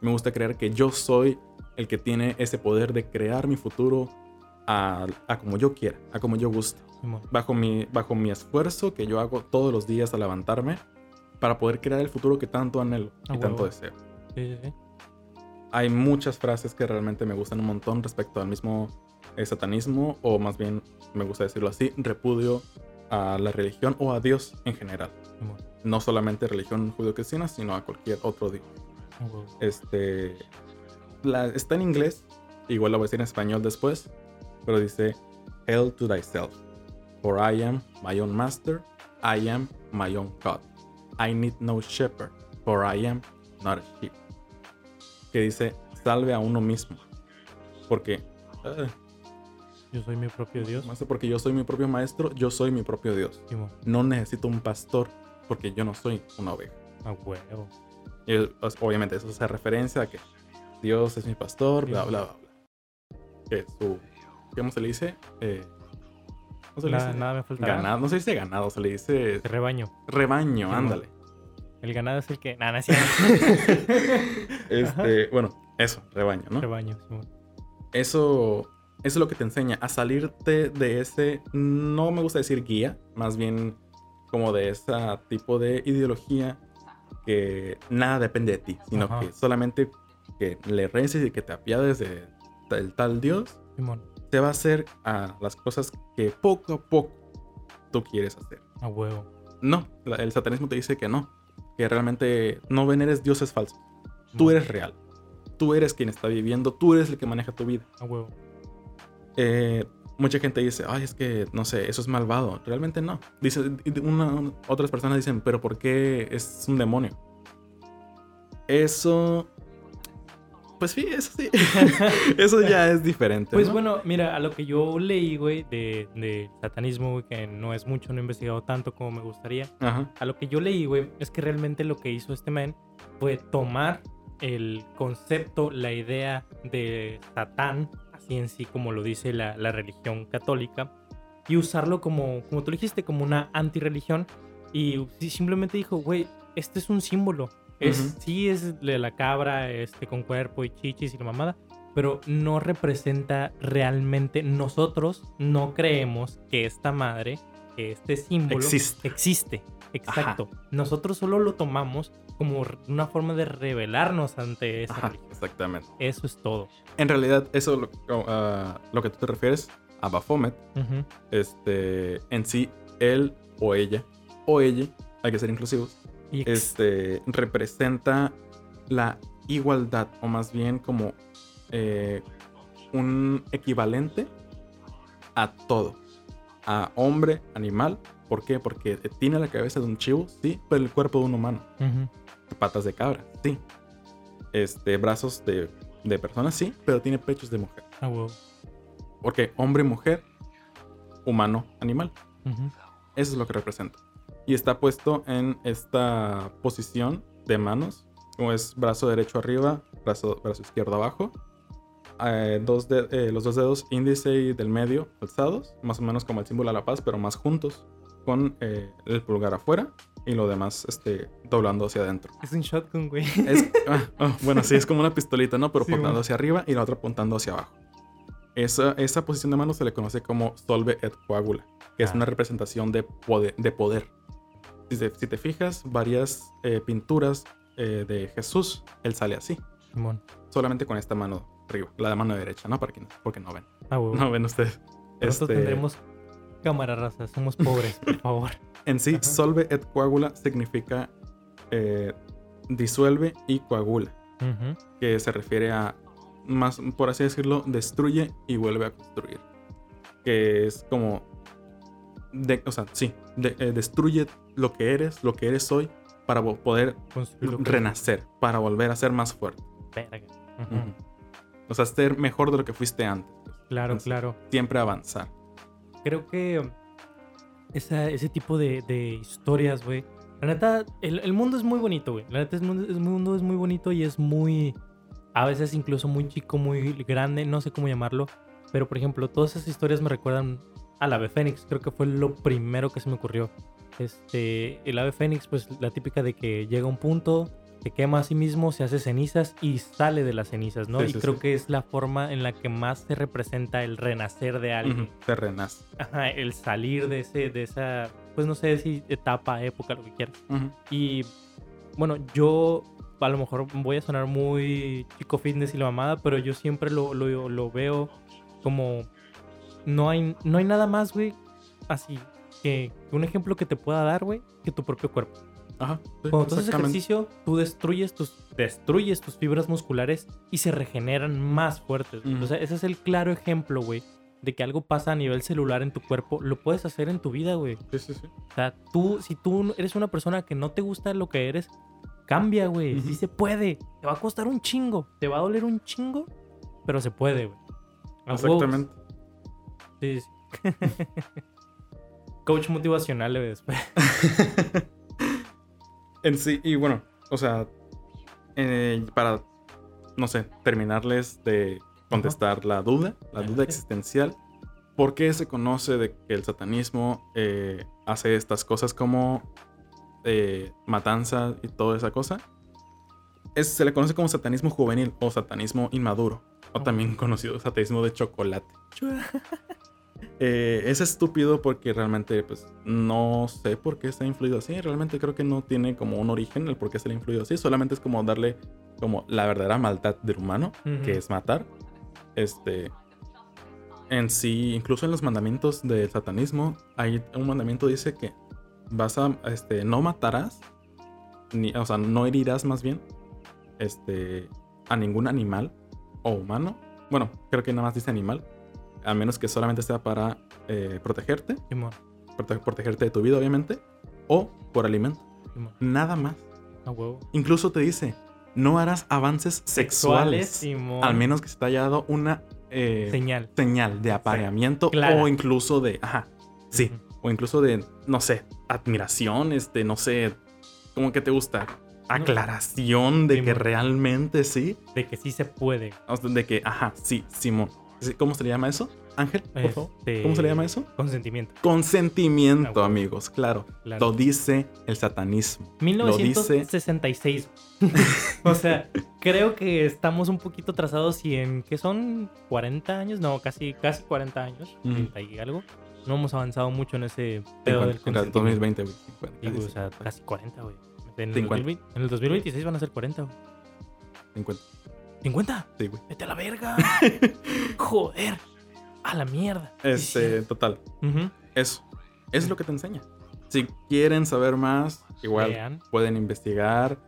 Me gusta creer que yo soy el que tiene ese poder de crear mi futuro a, a como yo quiera, a como yo guste. Bajo mi, bajo mi esfuerzo que yo hago todos los días al levantarme para poder crear el futuro que tanto anhelo A y tanto deseo. Sí, sí, sí. Hay muchas frases que realmente me gustan un montón respecto al mismo eh, satanismo, o más bien, me gusta decirlo así, repudio a la religión o a Dios en general. No solamente religión judío-cristiana, sino a cualquier otro Dios. A huevo. Este. la- está en inglés, igual lo voy a decir en español después, pero dice: Hail to thyself, for I am my own master, I am my own God. I need no shepherd, for I am not a sheep. Que dice: Salve a uno mismo, porque. eh, Yo soy mi propio Dios. maestro, porque yo soy mi propio maestro, yo soy mi propio Dios. No necesito un pastor, porque yo no soy una oveja. A huevo. Y pues, obviamente eso hace referencia a que Dios es mi pastor, bla, Sí. bla, bla, bla. Que su, ¿cómo se le dice? Eh, ¿Cómo se le dice? nada me faltará. Ganado, no se dice ganado, se le dice rebaño. rebaño, Sí, ándale. El ganado es el que. Nada, no. Este, bueno, eso, rebaño, ¿no? Rebaño, Simón. Eso, eso es lo que te enseña a salirte de ese, no me gusta decir guía, más bien como de ese tipo de ideología que nada depende de ti, sino Ajá. que solamente que le reces y que te apiades de- del tal Dios, Simón. te va a hacer a las cosas que poco a poco tú quieres hacer. A huevo. No, el satanismo te dice que no, que realmente no veneres dioses falsos, tú Simón. eres real, tú eres quien está viviendo, tú eres el que maneja tu vida. A huevo. Eh, mucha gente dice, ay, es que, no sé, eso es malvado. Realmente no. Dice, una- otras personas dicen, pero ¿por qué es un demonio? Eso... Pues sí, eso sí. eso ya es diferente. Pues ¿no? bueno, mira, a lo que yo leí, güey, de, de satanismo, güey, que no es mucho, no he investigado tanto como me gustaría. Ajá. A lo que yo leí, güey, es que realmente lo que hizo este man fue tomar el concepto, la idea de Satán, así en sí como lo dice la, la religión católica, y usarlo como, como tú dijiste, como una antirreligión. Y simplemente dijo, güey, este es un símbolo. Es. Sí es de la cabra este, con cuerpo y chichis y la mamada, pero no representa realmente, nosotros no creemos que esta madre, que este símbolo Existe. existe. Exacto. Nosotros solo lo tomamos como una forma de rebelarnos ante esa Ajá, religión. exactamente. Eso es todo. En realidad, eso lo, lo que tú te refieres a Baphomet, este, en sí, él o ella, o ella, hay que ser inclusivos, este, representa la igualdad, o más bien como eh, un equivalente a todo. A hombre, animal. ¿Por qué? Porque tiene la cabeza de un chivo, sí, pero el cuerpo de un humano. Patas de cabra, sí. Este, brazos de, de persona, sí, pero tiene pechos de mujer. Ah, huevo. Porque hombre, mujer, humano, animal. Eso es lo que representa. Y está puesto en esta posición de manos, como es brazo derecho arriba, brazo, brazo izquierdo abajo. Eh, dos de- eh, los dos dedos índice y del medio alzados, más o menos como el símbolo de la paz, pero más juntos, con eh, el pulgar afuera y lo demás este, doblando hacia adentro. Es un shotgun, güey. Es, ah, ah, bueno, sí, es como una pistolita, ¿no? Pero Sí, apuntando bueno. hacia arriba y la otra apuntando hacia abajo. Esa, esa posición de mano se le conoce como solve et coagula, que es Ah. una representación de poder. De poder. Si, te, si te fijas, varias eh, pinturas eh, de Jesús, él sale así, Simón. solamente con esta mano arriba, la mano derecha, ¿no? Para que, porque no ven. Ah, huevo. No ven ustedes. Nosotros Este, tendremos cámara raza. Somos pobres, por favor. En sí, Ajá. solve et coagula significa eh, disuelve y coagula. Que se refiere a, más por así decirlo, destruye y vuelve a construir. Que es como, de, o sea, sí, de- eh, destruye lo que eres, lo que eres hoy, para poder renacer, para volver a ser más fuerte. Verga. O sea, ser mejor de lo que fuiste antes. Claro, Entonces, claro. Siempre avanzar. Creo que um, esa- ese tipo de, de historias, güey. La neta, el, el mundo es muy bonito, güey. La neta, el mundo, el mundo es muy bonito y es muy. A veces incluso muy chico, muy grande, no sé cómo llamarlo. Pero, por ejemplo, todas esas historias me recuerdan al ave fénix. Creo que fue lo primero que se me ocurrió. Este, el ave fénix, pues la típica de que llega un punto, se quema a sí mismo, se hace cenizas y sale de las cenizas, ¿no? Sí, y sí, creo sí. que es la forma en la que más se representa el renacer de alguien. Te renace. Ajá, el salir de ese, de esa, pues no sé si etapa, época, lo que quieras. Y bueno, yo a lo mejor voy a sonar muy chico fitness y la mamada, pero yo siempre lo, lo, lo veo como no hay, no hay nada más, güey, así que un ejemplo que te pueda dar, güey, que tu propio cuerpo. Ajá. sí, Cuando tú haces ejercicio, tú destruyes tus, destruyes tus fibras musculares y se regeneran más fuertes. Ujú. O sea, ese es el claro ejemplo, güey, de que algo pasa a nivel celular en tu cuerpo. Lo puedes hacer en tu vida, güey. Sí, sí, sí. O sea, tú, si tú eres una persona que no te gusta lo que eres, cambia, güey. Sí Ujú. se puede. Te va a costar un chingo. Te va a doler un chingo, pero se puede, güey. Exactamente. Sí, sí. Coach motivacional, güey, después. En sí, y bueno, o sea, eh, para, no sé, terminarles de contestar la duda, la duda existencial, ¿por qué se conoce de que el satanismo eh, hace estas cosas como eh, matanza y toda esa cosa? Es, se le conoce como satanismo juvenil o satanismo inmaduro, o también conocido satanismo de chocolate. Eh, es estúpido porque realmente, pues, no sé por qué está influido así. Realmente creo que no tiene como un origen el por qué se le ha influido así. Solamente es como darle como la verdadera maldad del humano, que es matar. Este. En sí, incluso en los mandamientos del satanismo, hay un mandamiento dice que vas a, este, no matarás, ni, o sea, no herirás más bien, este, a ningún animal o humano. Bueno, creo que nada más dice animal, a menos que solamente sea para eh, protegerte, Simón, prote- protegerte de tu vida, obviamente, o por alimento. Simón. Nada más. A huevo. Incluso te dice, no harás avances sexuales, Simón. al menos que se te haya dado una eh, Señal. señal de apareamiento o incluso de, ajá, sí, o incluso de, no sé, admiración, este, no sé, ¿cómo que te gusta? Aclaración de que realmente sí, De que sí se puede. o sea, de que, ajá, sí, Simón. ¿Cómo se le llama eso? Ángel, por favor. Este, ¿Cómo se le llama eso? Consentimiento. Consentimiento, Ah, bueno. amigos, claro. Claro. Lo dice el satanismo. Lo dice 1966. o sea, creo que estamos un poquito atrasados y en que son 40 años, no, casi casi 40 años, Ujú. 30 y algo. No hemos avanzado mucho en ese pedo del 50, consentimiento. 2020, güey. 50, Digo, casi o sea, casi 40, güey. En, el 50. 2020 en el 2026 van a ser 40, güey. 50. ¿50? Sí, güey. Vete a la verga. Joder. A la mierda. Este, sí. total. Eso. Eso es lo que te enseña. Si quieren saber más, igual Vean. pueden investigar.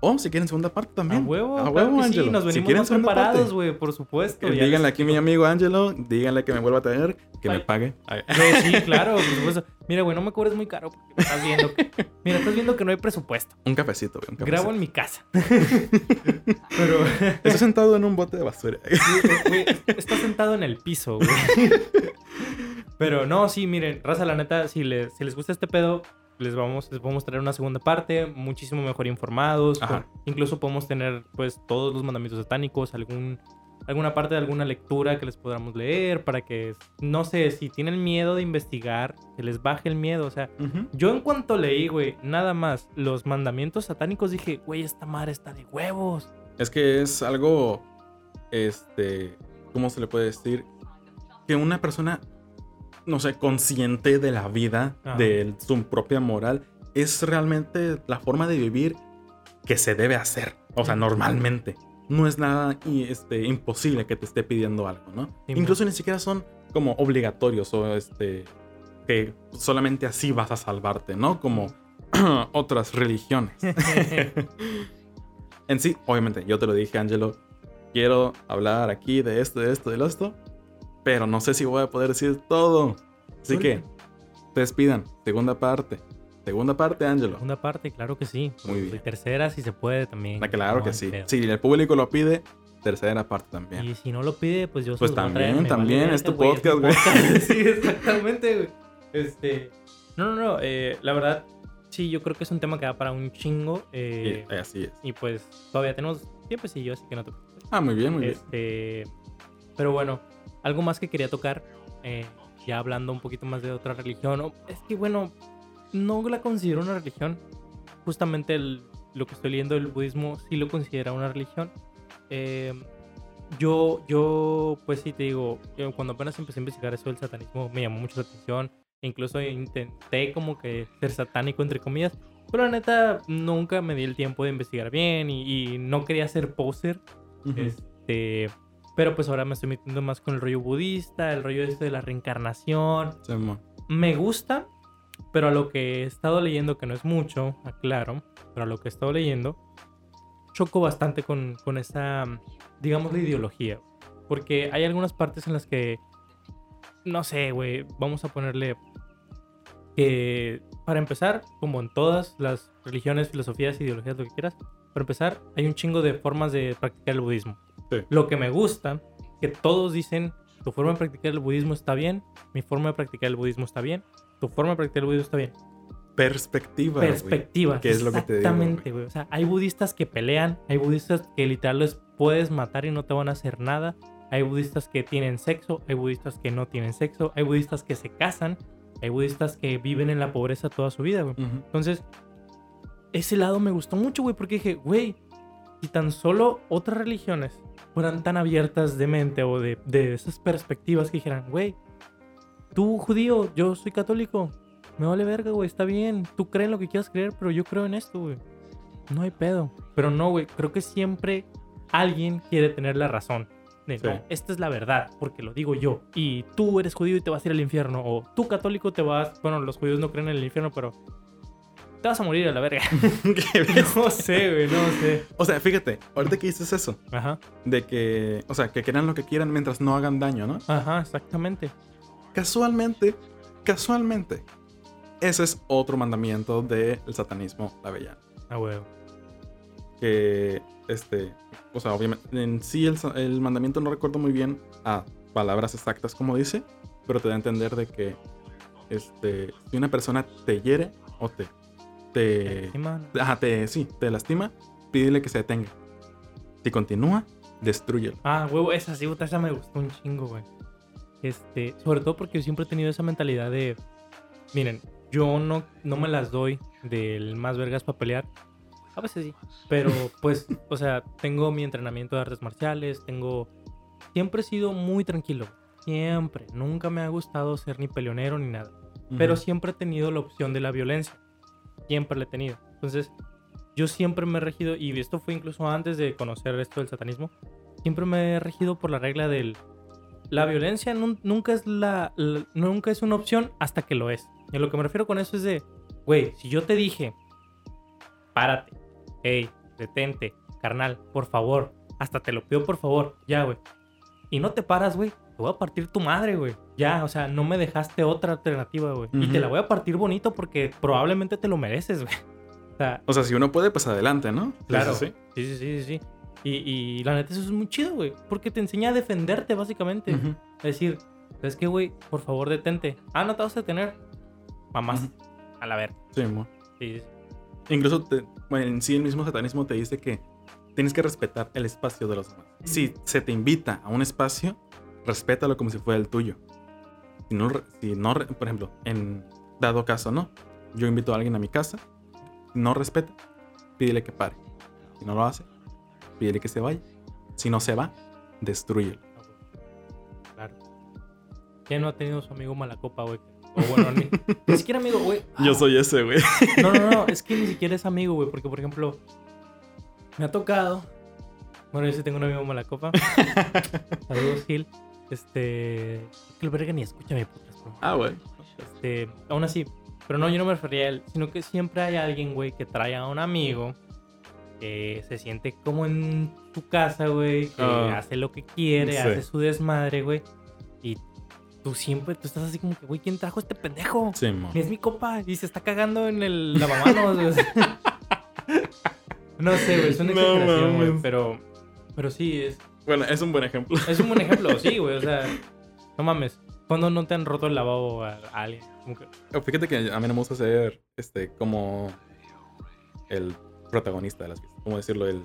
O si quieren segunda parte A también. huevo, A claro huevo, que sí, nos Si venimos quieren más preparados, güey, por supuesto. Eh, díganle aquí a mi amigo Angelo, díganle que me vuelva a traer, que me pague. Güey, sí, claro, por supuesto. Mira, güey, no me cobres muy caro porque me estás viendo. que- Mira, estás viendo que no hay presupuesto. Un cafecito, güey. Un cafecito. Grabo en mi casa. Pero, Estoy sentado en un bote de basura. güey, estás sentado en el piso, güey. Pero no, sí, miren, raza, la neta, si les, si les gusta este pedo, les vamos, les podemos traer una segunda parte, muchísimo mejor informados. Con- incluso podemos tener, pues, todos los mandamientos satánicos, algún, alguna parte de alguna lectura que les podamos leer para que, no sé, si tienen miedo de investigar, que les baje el miedo. O sea, yo en cuanto leí, güey, nada más los mandamientos satánicos, dije, güey, esta madre está de huevos. Es que es algo, este, ¿cómo se le puede decir? Que una persona, no sé, consciente de la vida, Ajá. de su propia moral, es realmente la forma de vivir que se debe hacer. O sea, normalmente. No es nada y, este, imposible que te esté pidiendo algo, ¿no? Sí, Incluso ni siquiera son como obligatorios o este, que solamente así vas a salvarte, ¿no? Como otras religiones. en sí, obviamente, yo te lo dije, Angelo, quiero hablar aquí de esto, de esto, de esto, pero no sé si voy a poder decir todo. Así que, despidan. Segunda parte. Segunda parte, Angelo. Segunda parte, claro que sí. Muy Y bien. tercera, si se puede también. Ah, Claro No que sí. Si el público lo pide, tercera parte también. Y si no lo pide, pues yo Pues traer, también, vale también, es tu podcast, güey. sí, exactamente, güey. Este. No, no, no. eh, la verdad, sí, yo creo que es un tema que da para un chingo. eh, Y así es. y pues todavía tenemos tiempecillo, así que no te preocupes. Ah, muy bien, muy bien. Este. Pero bueno, algo más que quería tocar. eh, ya hablando un poquito más de otra religión. Es que bueno, no la considero una religión. Justamente el- lo que estoy leyendo del budismo sí lo considera una religión. Eh, yo, yo, pues sí te digo, cuando apenas empecé a investigar eso del satanismo me llamó mucho la atención. Incluso intenté como que ser satánico entre comillas. Pero la neta nunca me di el tiempo de investigar bien y, y no quería ser poser. Ujú. Este, pero pues ahora me estoy metiendo más con el rollo budista, el rollo este de la reencarnación. Me gusta, pero a lo que he estado leyendo, que no es mucho, aclaro, pero a lo que he estado leyendo, choco bastante con, con esa, digamos, la ideología. Porque hay algunas partes en las que, no sé, güey, vamos a ponerle que, para empezar, como en todas las religiones, filosofías, ideologías, lo que quieras, para empezar, hay un chingo de formas de practicar el budismo. Sí. Lo que me gusta, que todos dicen, tu forma de practicar el budismo está bien, mi forma de practicar el budismo está bien, tu forma de practicar el budismo está bien. Perspectiva. Perspectiva. ¿Qué es lo que te digo, Exactamente, güey. O sea, hay budistas que pelean, hay budistas que literal les puedes matar y no te van a hacer nada. Hay budistas que tienen sexo, hay budistas que no tienen sexo, hay budistas que se casan, hay budistas que viven en la pobreza toda su vida, güey. Entonces, ese lado me gustó mucho, güey, porque dije, güey, si tan solo otras religiones fueran tan abiertas de mente o de, de esas perspectivas que dijeran, güey, tú judío, yo soy católico, me vale verga, güey, está bien, tú crees lo que quieras creer, pero yo creo en esto, güey. No hay pedo. Pero no, güey, creo que siempre alguien quiere tener la razón. De, Sí. no, esta es la verdad, porque lo digo yo. Y tú eres judío y te vas a ir al infierno. O tú católico te vas... Bueno, los judíos no creen en el infierno, pero... Te vas a morir a la verga. No sé, güey, no sé. O sea, fíjate, ahorita que dices eso, Ajá, de que, o sea, que crean lo que quieran mientras no hagan daño, ¿no? ajá, exactamente. Casualmente, casualmente, ese es otro mandamiento del satanismo lavellano. Ah, huevo. Que, este, o sea, obviamente, en sí el, el mandamiento no recuerdo muy bien a palabras exactas como dice, pero te da a entender de que, este, si una persona te hiere o te, te, Encima, ajá, te, sí, te lastima, pídele que se detenga. Si continúa, destruyelo. Ah, huevo, esa sí, puta, esa me gustó un chingo, güey. Este, sobre todo porque yo siempre he tenido esa mentalidad de, miren, yo no, no me las doy del más vergas para pelear. A veces sí. Pero pues, o sea, tengo mi entrenamiento de artes marciales, tengo... Siempre he sido muy tranquilo. Siempre. Nunca me ha gustado ser ni peleonero ni nada. Pero Ujú. siempre he tenido la opción de la violencia. Siempre he tenido. Entonces, yo siempre me he regido, y esto fue incluso antes de conocer esto del satanismo, siempre me he regido por la regla del... La violencia nun- nunca es, la- nunca es una opción hasta que lo es. Y a lo que me refiero con eso es de, güey, si yo te dije, párate, hey, detente, carnal, por favor, hasta te lo pido por favor, ya, güey. Y no te paras, güey, te voy a partir tu madre, güey. Ya, o sea, no me dejaste otra alternativa, güey. Y te la voy a partir bonito porque probablemente te lo mereces, güey. O sea, O sea, si uno puede, pues adelante, ¿no? Claro. Sí, Sí, sí, sí, sí. sí. Y, y la neta, eso es muy chido, güey. Porque te enseña a defenderte, básicamente. Ujú. Es decir, Es que, güey, por favor, detente. Ah, no te vas a detener. Mamás, a la ver. Sí, mo. Sí, sí. Incluso te- bueno, en sí el mismo satanismo te dice que tienes que respetar el espacio de los demás. Si se te invita a un espacio, respétalo como si fuera el tuyo. Si no, si por ejemplo, en dado caso, ¿no? Yo invito a alguien a mi casa, no respeta, pídele que pare. Si no lo hace, pídele que se vaya. Si no se va, destruyelo. Claro. ¿Quién no ha tenido su amigo Malacopa, güey? O bueno, ni, ni siquiera amigo, güey. Yo Ah, soy ese, güey. No, no, no, es que ni siquiera es amigo, güey, porque por ejemplo, me ha tocado. Bueno, yo sí tengo un amigo Malacopa. Saludos, Gil. Este. Que verga ni escucha mi podcast, bro. Ah, güey. Este, aún así, pero no, yo no me refería a él, sino que siempre hay alguien, güey, que trae a un amigo que se siente como en tu casa, güey, que Ah. hace lo que quiere, Sí. hace su desmadre, güey, y tú siempre, tú estás así como que, güey, ¿quién trajo este pendejo? Sí. Ni es mi copa y se está cagando en el lavamanos, güey. No sé, güey, es una No exageración, güey, pero, pero sí, es, Bueno, es un buen ejemplo. es un buen ejemplo, sí, güey, o sea, no mames. ¿Cuándo no te han roto el lavabo a, a alguien? Que, Fíjate que a mí no me gusta ser este como el protagonista de las fiestas. ¿Cómo decirlo? El.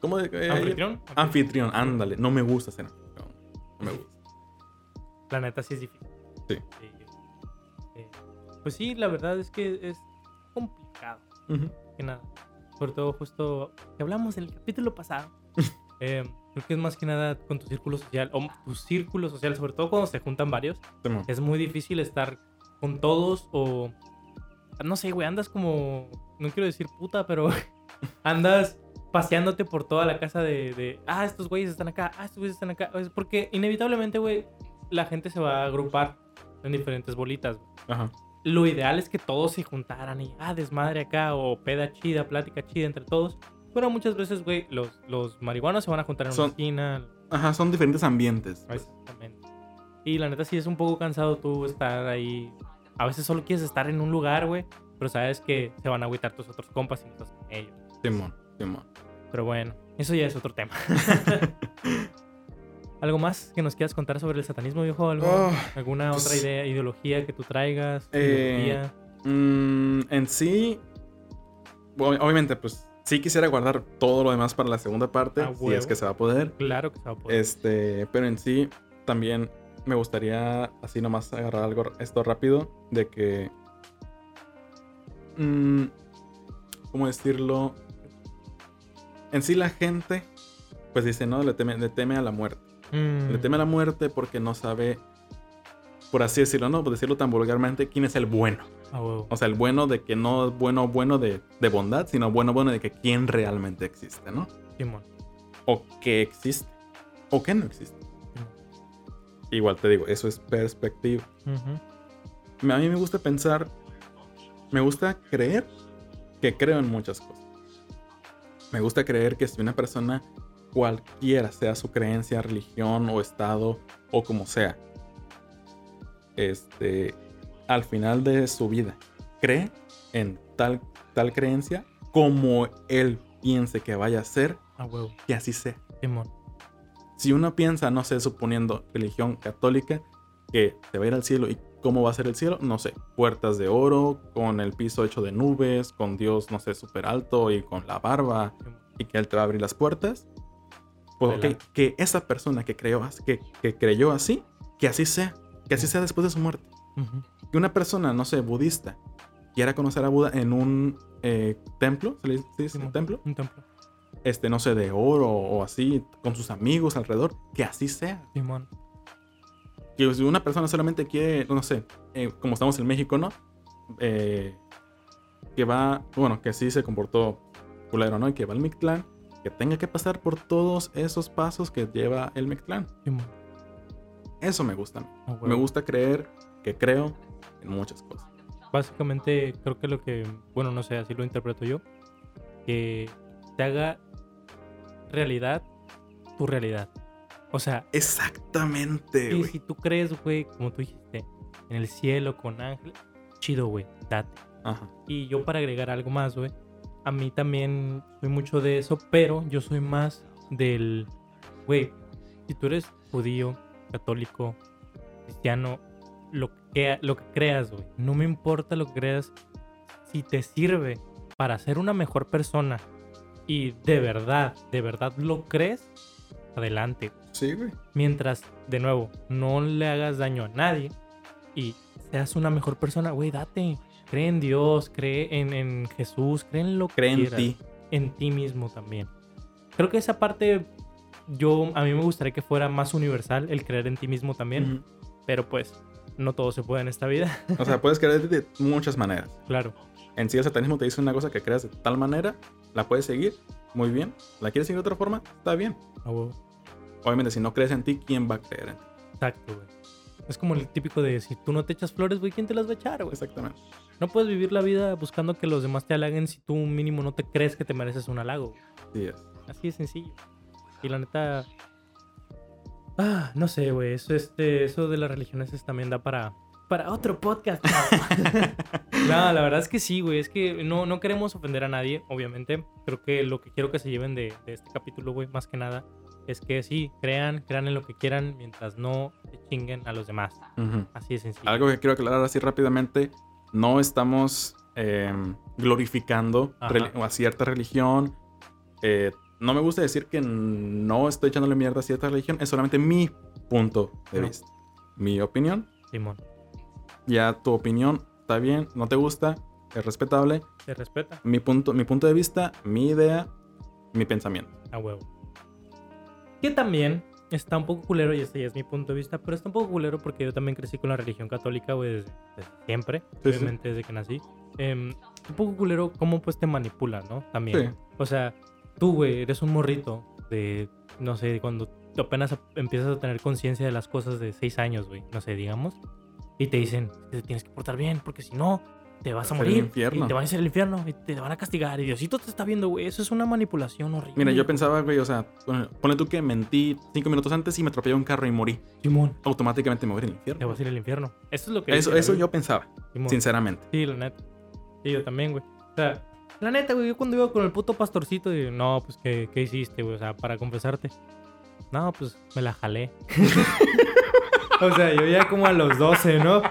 ¿Cómo de- eh, ¿Anfitrión? Anfitrión, ándale. No me gusta ser anfitrión. No me gusta. La neta sí es difícil. Sí. Eh, pues sí, la verdad es que es complicado. Que nada. Sobre todo justo que hablamos del capítulo pasado. eh, creo que es más que nada con tu círculo social. O tu círculo social, sobre todo cuando se juntan varios. Sí. Es muy difícil estar con todos o... No sé, güey, andas como... No quiero decir puta, pero andas paseándote por toda la casa de, de, ah, estos güeyes están acá, ah, estos güeyes están acá. Es porque inevitablemente, güey, la gente se va a agrupar en diferentes bolitas. Ajá. Lo ideal es que todos se juntaran y, ah, desmadre acá, o peda chida, plática chida entre todos. Pero muchas veces, güey, los, los marihuanos se van a juntar en Son- una esquina. Ajá, son diferentes ambientes. pues. Exactamente. Y la neta sí es un poco cansado tú estar ahí. A veces solo quieres estar en un lugar, güey. Pero sabes que se van a agüitar tus otros compas y no estás con ellos. Simón, Simón. Pero bueno, eso ya es otro tema. ¿Algo más que nos quieras contar sobre el satanismo, viejo? ¿Algo, Oh, ¿Alguna pues, otra idea, ideología que tú traigas? eh? Mm, en sí, ob- obviamente, pues sí quisiera guardar todo lo demás para la segunda parte, A si es que se va a poder. Claro que se va a poder. Este, pero en sí, también me gustaría así nomás agarrar algo esto rápido de que mm, ¿cómo decirlo? En sí la gente pues dice, "No, le teme, le teme a la muerte." Mm, Le teme a la muerte porque no sabe por así decirlo, no, por decirlo tan vulgarmente, quién es el bueno. O sea, el bueno de que no es bueno, bueno de, de bondad, sino bueno, bueno de que quién realmente existe, ¿no? Simón. O que existe, o que no existe. Igual te digo, eso es perspectiva. A mí me gusta pensar, me gusta creer que creo en muchas cosas. Me gusta creer que si una persona, cualquiera sea su creencia, religión o estado o como sea, este, al final de su vida, cree en tal, tal creencia como él piense que vaya a ser, que así sea. Simón. Si uno piensa, no sé, suponiendo religión católica, que se va a ir al cielo y cómo va a ser el cielo, no sé, puertas de oro, con el piso hecho de nubes, con Dios, no sé, súper alto y con la barba, y que él te va a abrir las puertas, pues que esa persona que creyó, as- que, que creyó así, que así sea, que así sea después de su muerte. Ujú. Que una persona, no sé, budista, quiera conocer a Buda en un eh, templo, ¿se le dice sí, Simón. templo? Un templo. Este, no sé, de oro o así, con sus amigos alrededor, que así sea. Simón. Que si una persona solamente quiere, no sé, eh, como estamos en México, ¿no? Eh, que va, bueno, que sí se comportó culero, ¿no? Y que va al Mictlán, que tenga que pasar por todos esos pasos que lleva el Mictlán. Simón. Eso me gusta. Me gusta creer que creo en muchas cosas. Básicamente, creo que lo que, bueno, no sé, así lo interpreto yo, que te haga realidad tu realidad. O sea, Exactamente, y güey. si tú crees, güey, como tú dijiste, en el cielo con ángel, chido, güey, date. Ajá. Y yo para agregar algo más, güey, a mí también soy mucho de eso, pero yo soy más del, güey, si tú eres judío, católico, cristiano, lo que, lo que creas, güey. No me importa lo que creas. Si te sirve para ser una mejor persona y de verdad, de verdad lo crees, adelante. Sí, güey. Mientras, de nuevo, no le hagas daño a nadie y seas una mejor persona, güey, date. Cree en Dios, cree en, en Jesús, cree en lo que Cree en quieras. ti. En ti mismo también. Creo que esa parte, yo, a mí me gustaría que fuera más universal, el creer en ti mismo también. Pero pues, no todo se puede en esta vida, O sea, puedes creer de muchas maneras. claro. En sí, el satanismo te dice una cosa que creas de tal manera, la puedes seguir, muy bien. ¿La quieres seguir de otra forma? Está bien. Obviamente, si no crees en ti, ¿quién va a creer en ti? Exacto, güey. Es como el típico de si tú no te echas flores, güey, ¿quién te las va a echar, güey? Exactamente. No puedes vivir la vida buscando que los demás te halaguen si tú mínimo no te crees que te mereces un halago. güey. Así es. Así de sencillo. Y la neta. Ah, no sé, güey. Eso, este, eso de las religiones es- también da para. Para otro podcast. no, la verdad es que sí, güey. Es que no, no queremos ofender a nadie, obviamente. Creo que lo que quiero que se lleven de, de este capítulo, güey, más que nada, es que sí, crean, crean en lo que quieran mientras no se chinguen a los demás. Así de sencillo. Algo que quiero aclarar así rápidamente, no estamos eh, glorificando a cierta religión. Eh, no me gusta decir que no estoy echándole mierda a cierta religión, es solamente mi punto de No. vista. Mi opinión, Simón. ya tu opinión está bien, no te gusta, es respetable. Se respeta. Mi punto, mi punto de vista, mi idea, mi pensamiento. A huevo. Que también está un poco culero, y este ya es mi punto de vista, pero está un poco culero porque yo también crecí con la religión católica, güey, desde, desde siempre, Sí, sí. obviamente desde que nací. Em, un poco culero cómo pues te manipula, ¿no? También. Sí. O sea, tú, güey, eres un morrito de, no sé, cuando apenas empiezas a tener conciencia de las cosas de seis años, güey, no sé, digamos, y te dicen que te tienes que portar bien, porque si no, te vas a a morir, infierno. y te van a hacer el infierno, y te van a castigar, y Diosito te está viendo, güey, eso es una manipulación horrible. Mira, yo pensaba, güey, o sea, pon- ponle tú que mentí cinco minutos antes y me atropelló un carro y morí. Simón, Automáticamente me voy al te infierno. vas a ir al infierno. Eso es lo que Eso, eso yo pensaba, Simón. sinceramente. Sí, la neta. Sí, yo también, güey. O sea, la neta, güey, yo cuando iba con el puto pastorcito, digo, no, pues, ¿qué, qué hiciste, güey? O sea, para confesarte. No, pues, me la jalé. o sea, yo ya como a los 12, ¿no?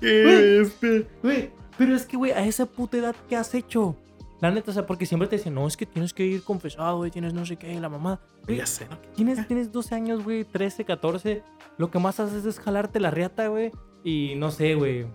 este? Güey, pero es que, güey, a esa puta edad, ¿qué has hecho? La neta, o sea, porque siempre te dicen, no, es que tienes que ir confesado, güey, tienes no sé qué, la mamá. Güey, Ya sé, ¿no? Tienes, tienes 12 años, güey, 13, 14. Lo que más haces es jalarte la riata, güey. Y no sé, güey.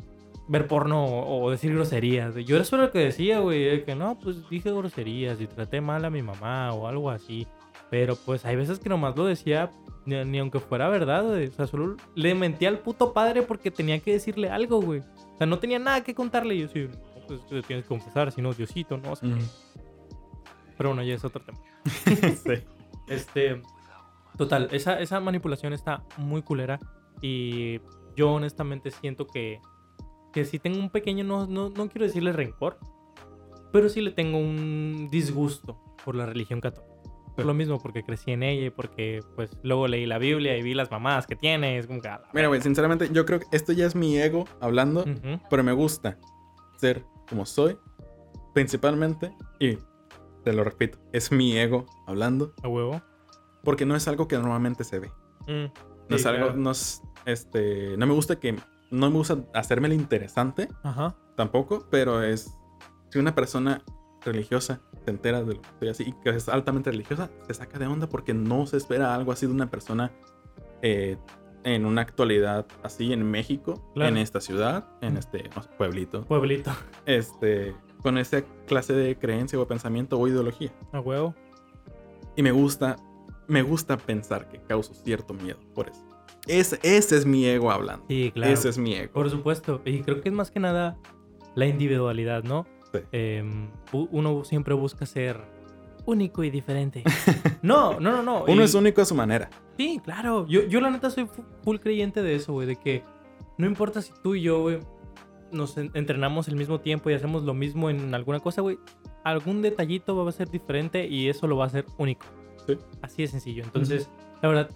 Ver porno o, o decir groserías. Yo era lo que decía, güey. Que no, pues dije groserías y traté mal a mi mamá o algo así. Pero pues hay veces que nomás lo decía, ni, ni aunque fuera verdad, güey. O sea, solo le mentía al puto padre porque tenía que decirle algo, güey. O sea, no tenía nada que contarle. Y yo sí, pues te tienes que confesar, si no, Diosito, no sé. Mm. Pero bueno, ya es otro tema. Sí. Este. Total, esa, esa manipulación está muy culera. Y yo honestamente siento que. Que sí tengo un pequeño. No, no, no quiero decirle rencor. Pero sí le tengo un disgusto por la religión católica. Por lo mismo, porque crecí en ella y porque pues luego leí la Biblia y vi las mamadas que tiene. Es como que. Mira, güey, sinceramente, yo creo que esto ya es mi ego hablando, Ujú, pero me gusta ser como soy, principalmente, y te lo repito, es mi ego hablando, A huevo. porque no es algo que normalmente se ve. Mm, No sí, es algo, claro. no es, este, no me gusta que, no me gusta hacerme el interesante Ajá. tampoco, pero es, si una persona religiosa se entera de lo que estoy así y que es altamente religiosa, se saca de onda porque no se espera algo así de una persona eh, en una actualidad así en México, Claro. en esta ciudad, en este no sé, pueblito, Pueblito. este, con esa clase de creencia o pensamiento o ideología. A huevo. Y me gusta, me gusta pensar que causo cierto miedo por eso. Ese, ese es mi ego hablando. Sí, claro. Ese es mi ego. Por supuesto. Y creo que es más que nada la individualidad, ¿no? Sí. Em, uno siempre busca ser único y diferente. no, no, no, no. Uno y- es único a su manera. Sí, claro. Yo, yo la neta soy fu- full creyente de eso, güey. De que no importa si tú y yo, güey, nos en- entrenamos el mismo tiempo y hacemos lo mismo en alguna cosa, güey. Algún detallito va a ser diferente y eso lo va a hacer único. Sí. Así de sencillo. Entonces, la verdad,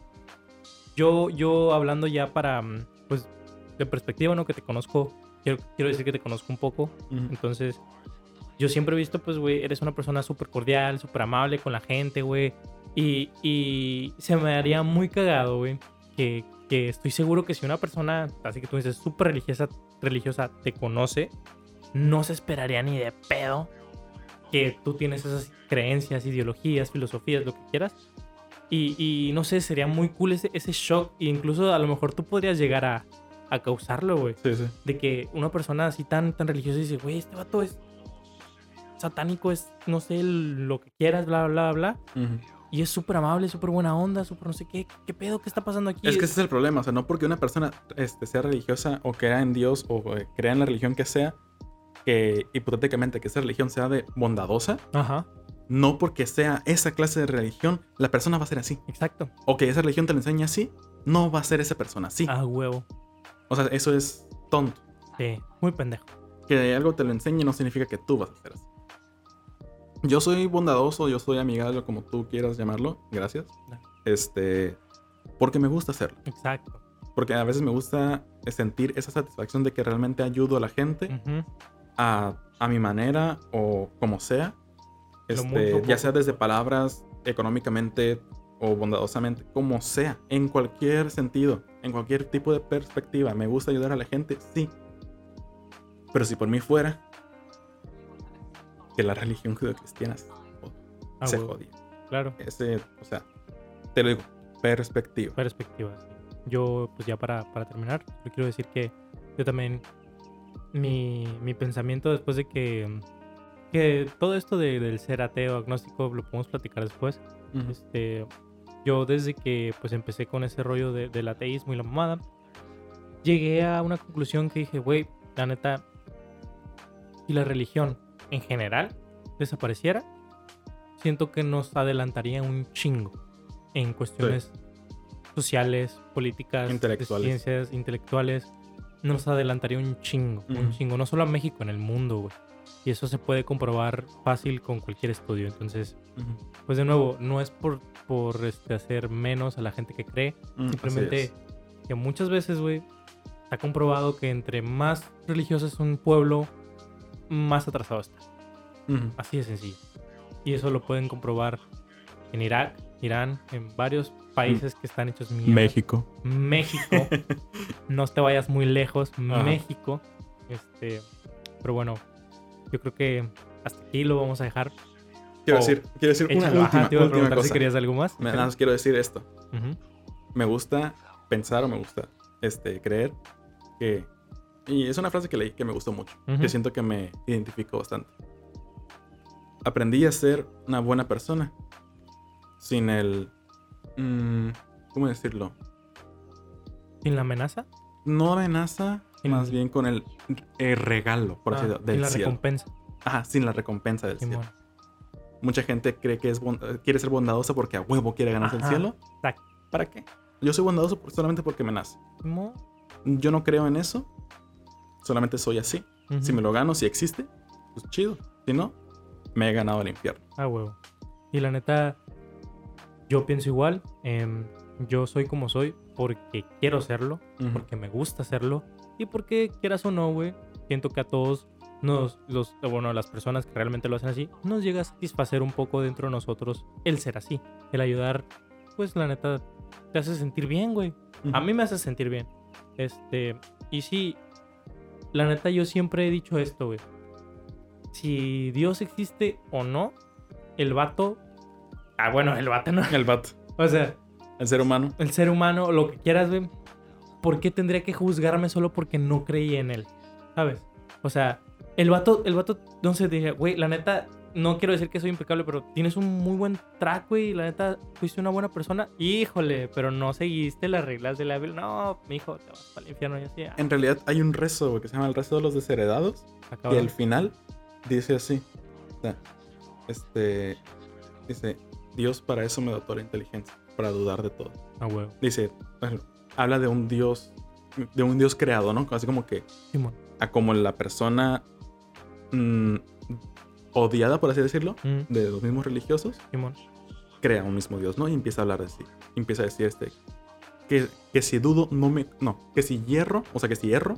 yo, yo hablando ya para, mm, pues, de perspectiva, ¿no? Que te conozco, quiero, quiero decir que te conozco un poco. Entonces, yo siempre he visto, pues, güey, eres una persona súper cordial, súper amable con la gente, güey. Y, y se me haría muy cagado, güey, que, que estoy seguro que si una persona, así que tú dices, súper religiosa, religiosa, te conoce, no se esperaría ni de pedo que tú tienes esas creencias, ideologías, filosofías, lo que quieras. Y, y no sé, sería muy cool ese, ese shock. E incluso a lo mejor tú podrías llegar a, a causarlo, güey. Sí, sí. De que una persona así tan, tan religiosa dice, güey, este vato es satánico, es, no sé, lo que quieras, bla, bla, bla. Ujú. Y es súper amable, súper buena onda, súper no sé qué. ¿Qué pedo? ¿Qué está pasando aquí? Es que ese es el problema, o sea, no porque una persona este, sea religiosa o crea en Dios o eh, crea en la religión que sea, que hipotéticamente que esa religión sea de bondadosa, Ajá, no porque sea esa clase de religión, la persona va a ser así. exacto. O que esa religión te la enseña así, no va a ser esa persona así. Ah, huevo. O sea, eso es tonto. Sí, muy pendejo. Que algo te lo enseñe no significa que tú vas a ser así. Yo soy bondadoso, yo soy amigable, como tú quieras llamarlo. Gracias. Este. Porque me gusta hacerlo. Exacto. Porque a veces me gusta sentir esa satisfacción de que realmente ayudo a la gente a, a mi manera o como sea. Este, mucho, ya sea desde palabras, económicamente o bondadosamente, como sea, en cualquier sentido, en cualquier tipo de perspectiva. Me gusta ayudar a la gente, sí. Pero si por mí fuera, que la religión judeocristiana se, Ah, se jodía. Claro. Ese, o sea, te lo digo, perspectiva. perspectivas. sí. Yo, pues ya para, para terminar, yo quiero decir que yo también, mi, mi pensamiento después de que, que todo esto de- del ser ateo, agnóstico, lo podemos platicar después. Este, yo desde que pues empecé con ese rollo de- del ateísmo y la mamada, llegué a una conclusión que dije, güey, la neta, si la religión en general desapareciera, siento que nos adelantaría un chingo en cuestiones sociales, políticas, Intelectuales. ciencias, intelectuales. Nos adelantaría un chingo, un chingo, no solo a México, en el mundo, güey. Y eso se puede comprobar fácil con cualquier estudio. Entonces, pues de nuevo, no es por, por este, hacer menos a la gente que cree, Mm, simplemente es. que muchas veces, güey, está comprobado que entre más religioso es un pueblo, más atrasado está. Así de sencillo. Y eso lo pueden comprobar en Irak, Irán, en varios países que están hechos mierda. México. México. no te vayas muy lejos. México. Este, pero bueno, yo creo que hasta aquí lo vamos a dejar. Quiero Oh, decir, quiero decir una última, te iba a última cosa. si querías algo más. Me- Nada más quiero decir esto. Me gusta pensar o me gusta este, creer que... Y es una frase que leí que me gustó mucho. Ujú. Que siento que me identifico bastante. Aprendí a ser una buena persona. Sin el... mm, ¿Cómo decirlo? ¿Sin la amenaza? No amenaza, Sin- más bien con el, el regalo, por así Ah, decirlo, sin del la cielo. recompensa. Ajá, sin la recompensa del cielo. Mucha gente cree que es bon- quiere ser bondadosa porque a huevo quiere ganarse el cielo. Exacto. ¿Para qué? Yo soy bondadoso solamente porque me nace. Simón. Yo no creo en eso. Solamente soy así. Si me lo gano, si existe, pues chido. Si no, me he ganado el infierno. Ah, huevo. Y la neta, yo pienso igual. em, yo soy como soy porque quiero serlo, porque me gusta hacerlo y porque quieras o no, güey, siento que a todos nos, los, bueno, las personas que realmente lo hacen así, nos llega a satisfacer un poco dentro de nosotros el ser así, el ayudar, pues la neta te hace sentir bien, güey. A mí me hace sentir bien. Este, y sí, la neta yo siempre he dicho esto, güey. Si Dios existe o no, el vato... Ah, bueno, el vato no. El vato, O sea, el ser humano. el ser humano, lo que quieras, güey. ¿Por qué tendría que juzgarme solo porque no creí en él? ¿Sabes? O sea, el vato, el vato, no sé, dije, güey, la neta, no quiero decir que soy impecable, pero tienes un muy buen track, güey, la neta, fuiste una buena persona. Híjole, pero no seguiste las reglas de la Biblia. No, mi hijo, te vas para el infierno y así. ah, En realidad hay un rezo güey, que se llama el rezo de los desheredados. Y cabrón. al final dice así. o sea, este. Dice, Dios para eso me dotó la inteligencia. Para dudar de todo. Ah, huevo. Dice, bueno, habla de un Dios. De un Dios creado, ¿no? Así como que Simón. a como la persona mm, odiada, por así decirlo, Mm, de los mismos religiosos, Simón. crea un mismo Dios, ¿no? Y empieza a hablar de sí. Empieza a decir este. Que, que si dudo, no me. No, que si hierro, o sea, que si hierro,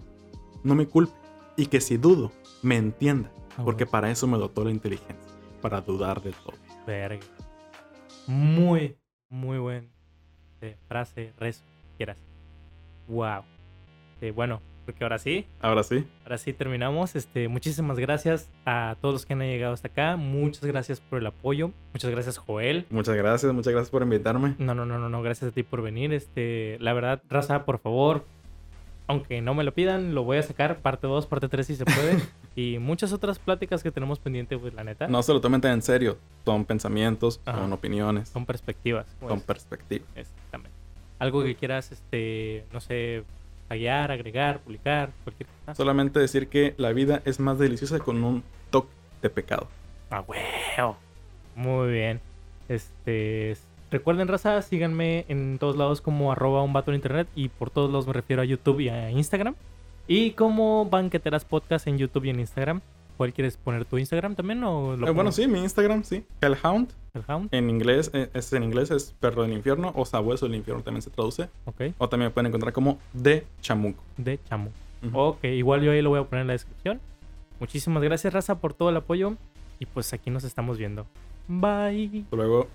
no me culpe. Y que si dudo, me entienda. Ah, Porque para eso me dotó la inteligencia. Para dudar de todo. Verga. Muy, muy buen eh, frase, rezo, quieras. Wow. Eh, bueno, porque ahora sí, Ahora sí. ahora sí terminamos. Este, muchísimas gracias a todos los que han llegado hasta acá. Muchas gracias por el apoyo. Muchas gracias, Joel. Muchas gracias, muchas gracias por invitarme. No, no, no, no, no, gracias a ti por venir. Este, la verdad, raza, por favor, aunque no me lo pidan, lo voy a sacar parte 2, parte 3 si se puede. y muchas otras pláticas que tenemos pendiente, pues la neta, No se lo tomen tan en serio. Son pensamientos, Ajá. son opiniones, son perspectivas. son pues, perspectivas. exactamente. Algo que quieras, este, no sé, tallar, agregar, publicar, cualquier cosa. Solamente decir que la vida es más deliciosa con un toque de pecado. Ah, huevo. Muy bien. Este. Recuerden, raza, síganme en todos lados como arroba un vato en internet. Y por todos lados me refiero a YouTube y a Instagram. Y como Banqueteras Podcast en YouTube y en Instagram. ¿Cuál quieres poner tu Instagram también? O lo Eh, bueno, sí, mi Instagram, sí. Hellhound. El Hound. En inglés, eh, es en inglés es perro del infierno o sabueso del infierno también se traduce. Ok. O también me pueden encontrar como de chamuco. De Chamo. Ujú. Ok, igual yo ahí lo voy a poner en la descripción. Muchísimas gracias, raza, por todo el apoyo. Y pues aquí nos estamos viendo. Bye. Hasta luego.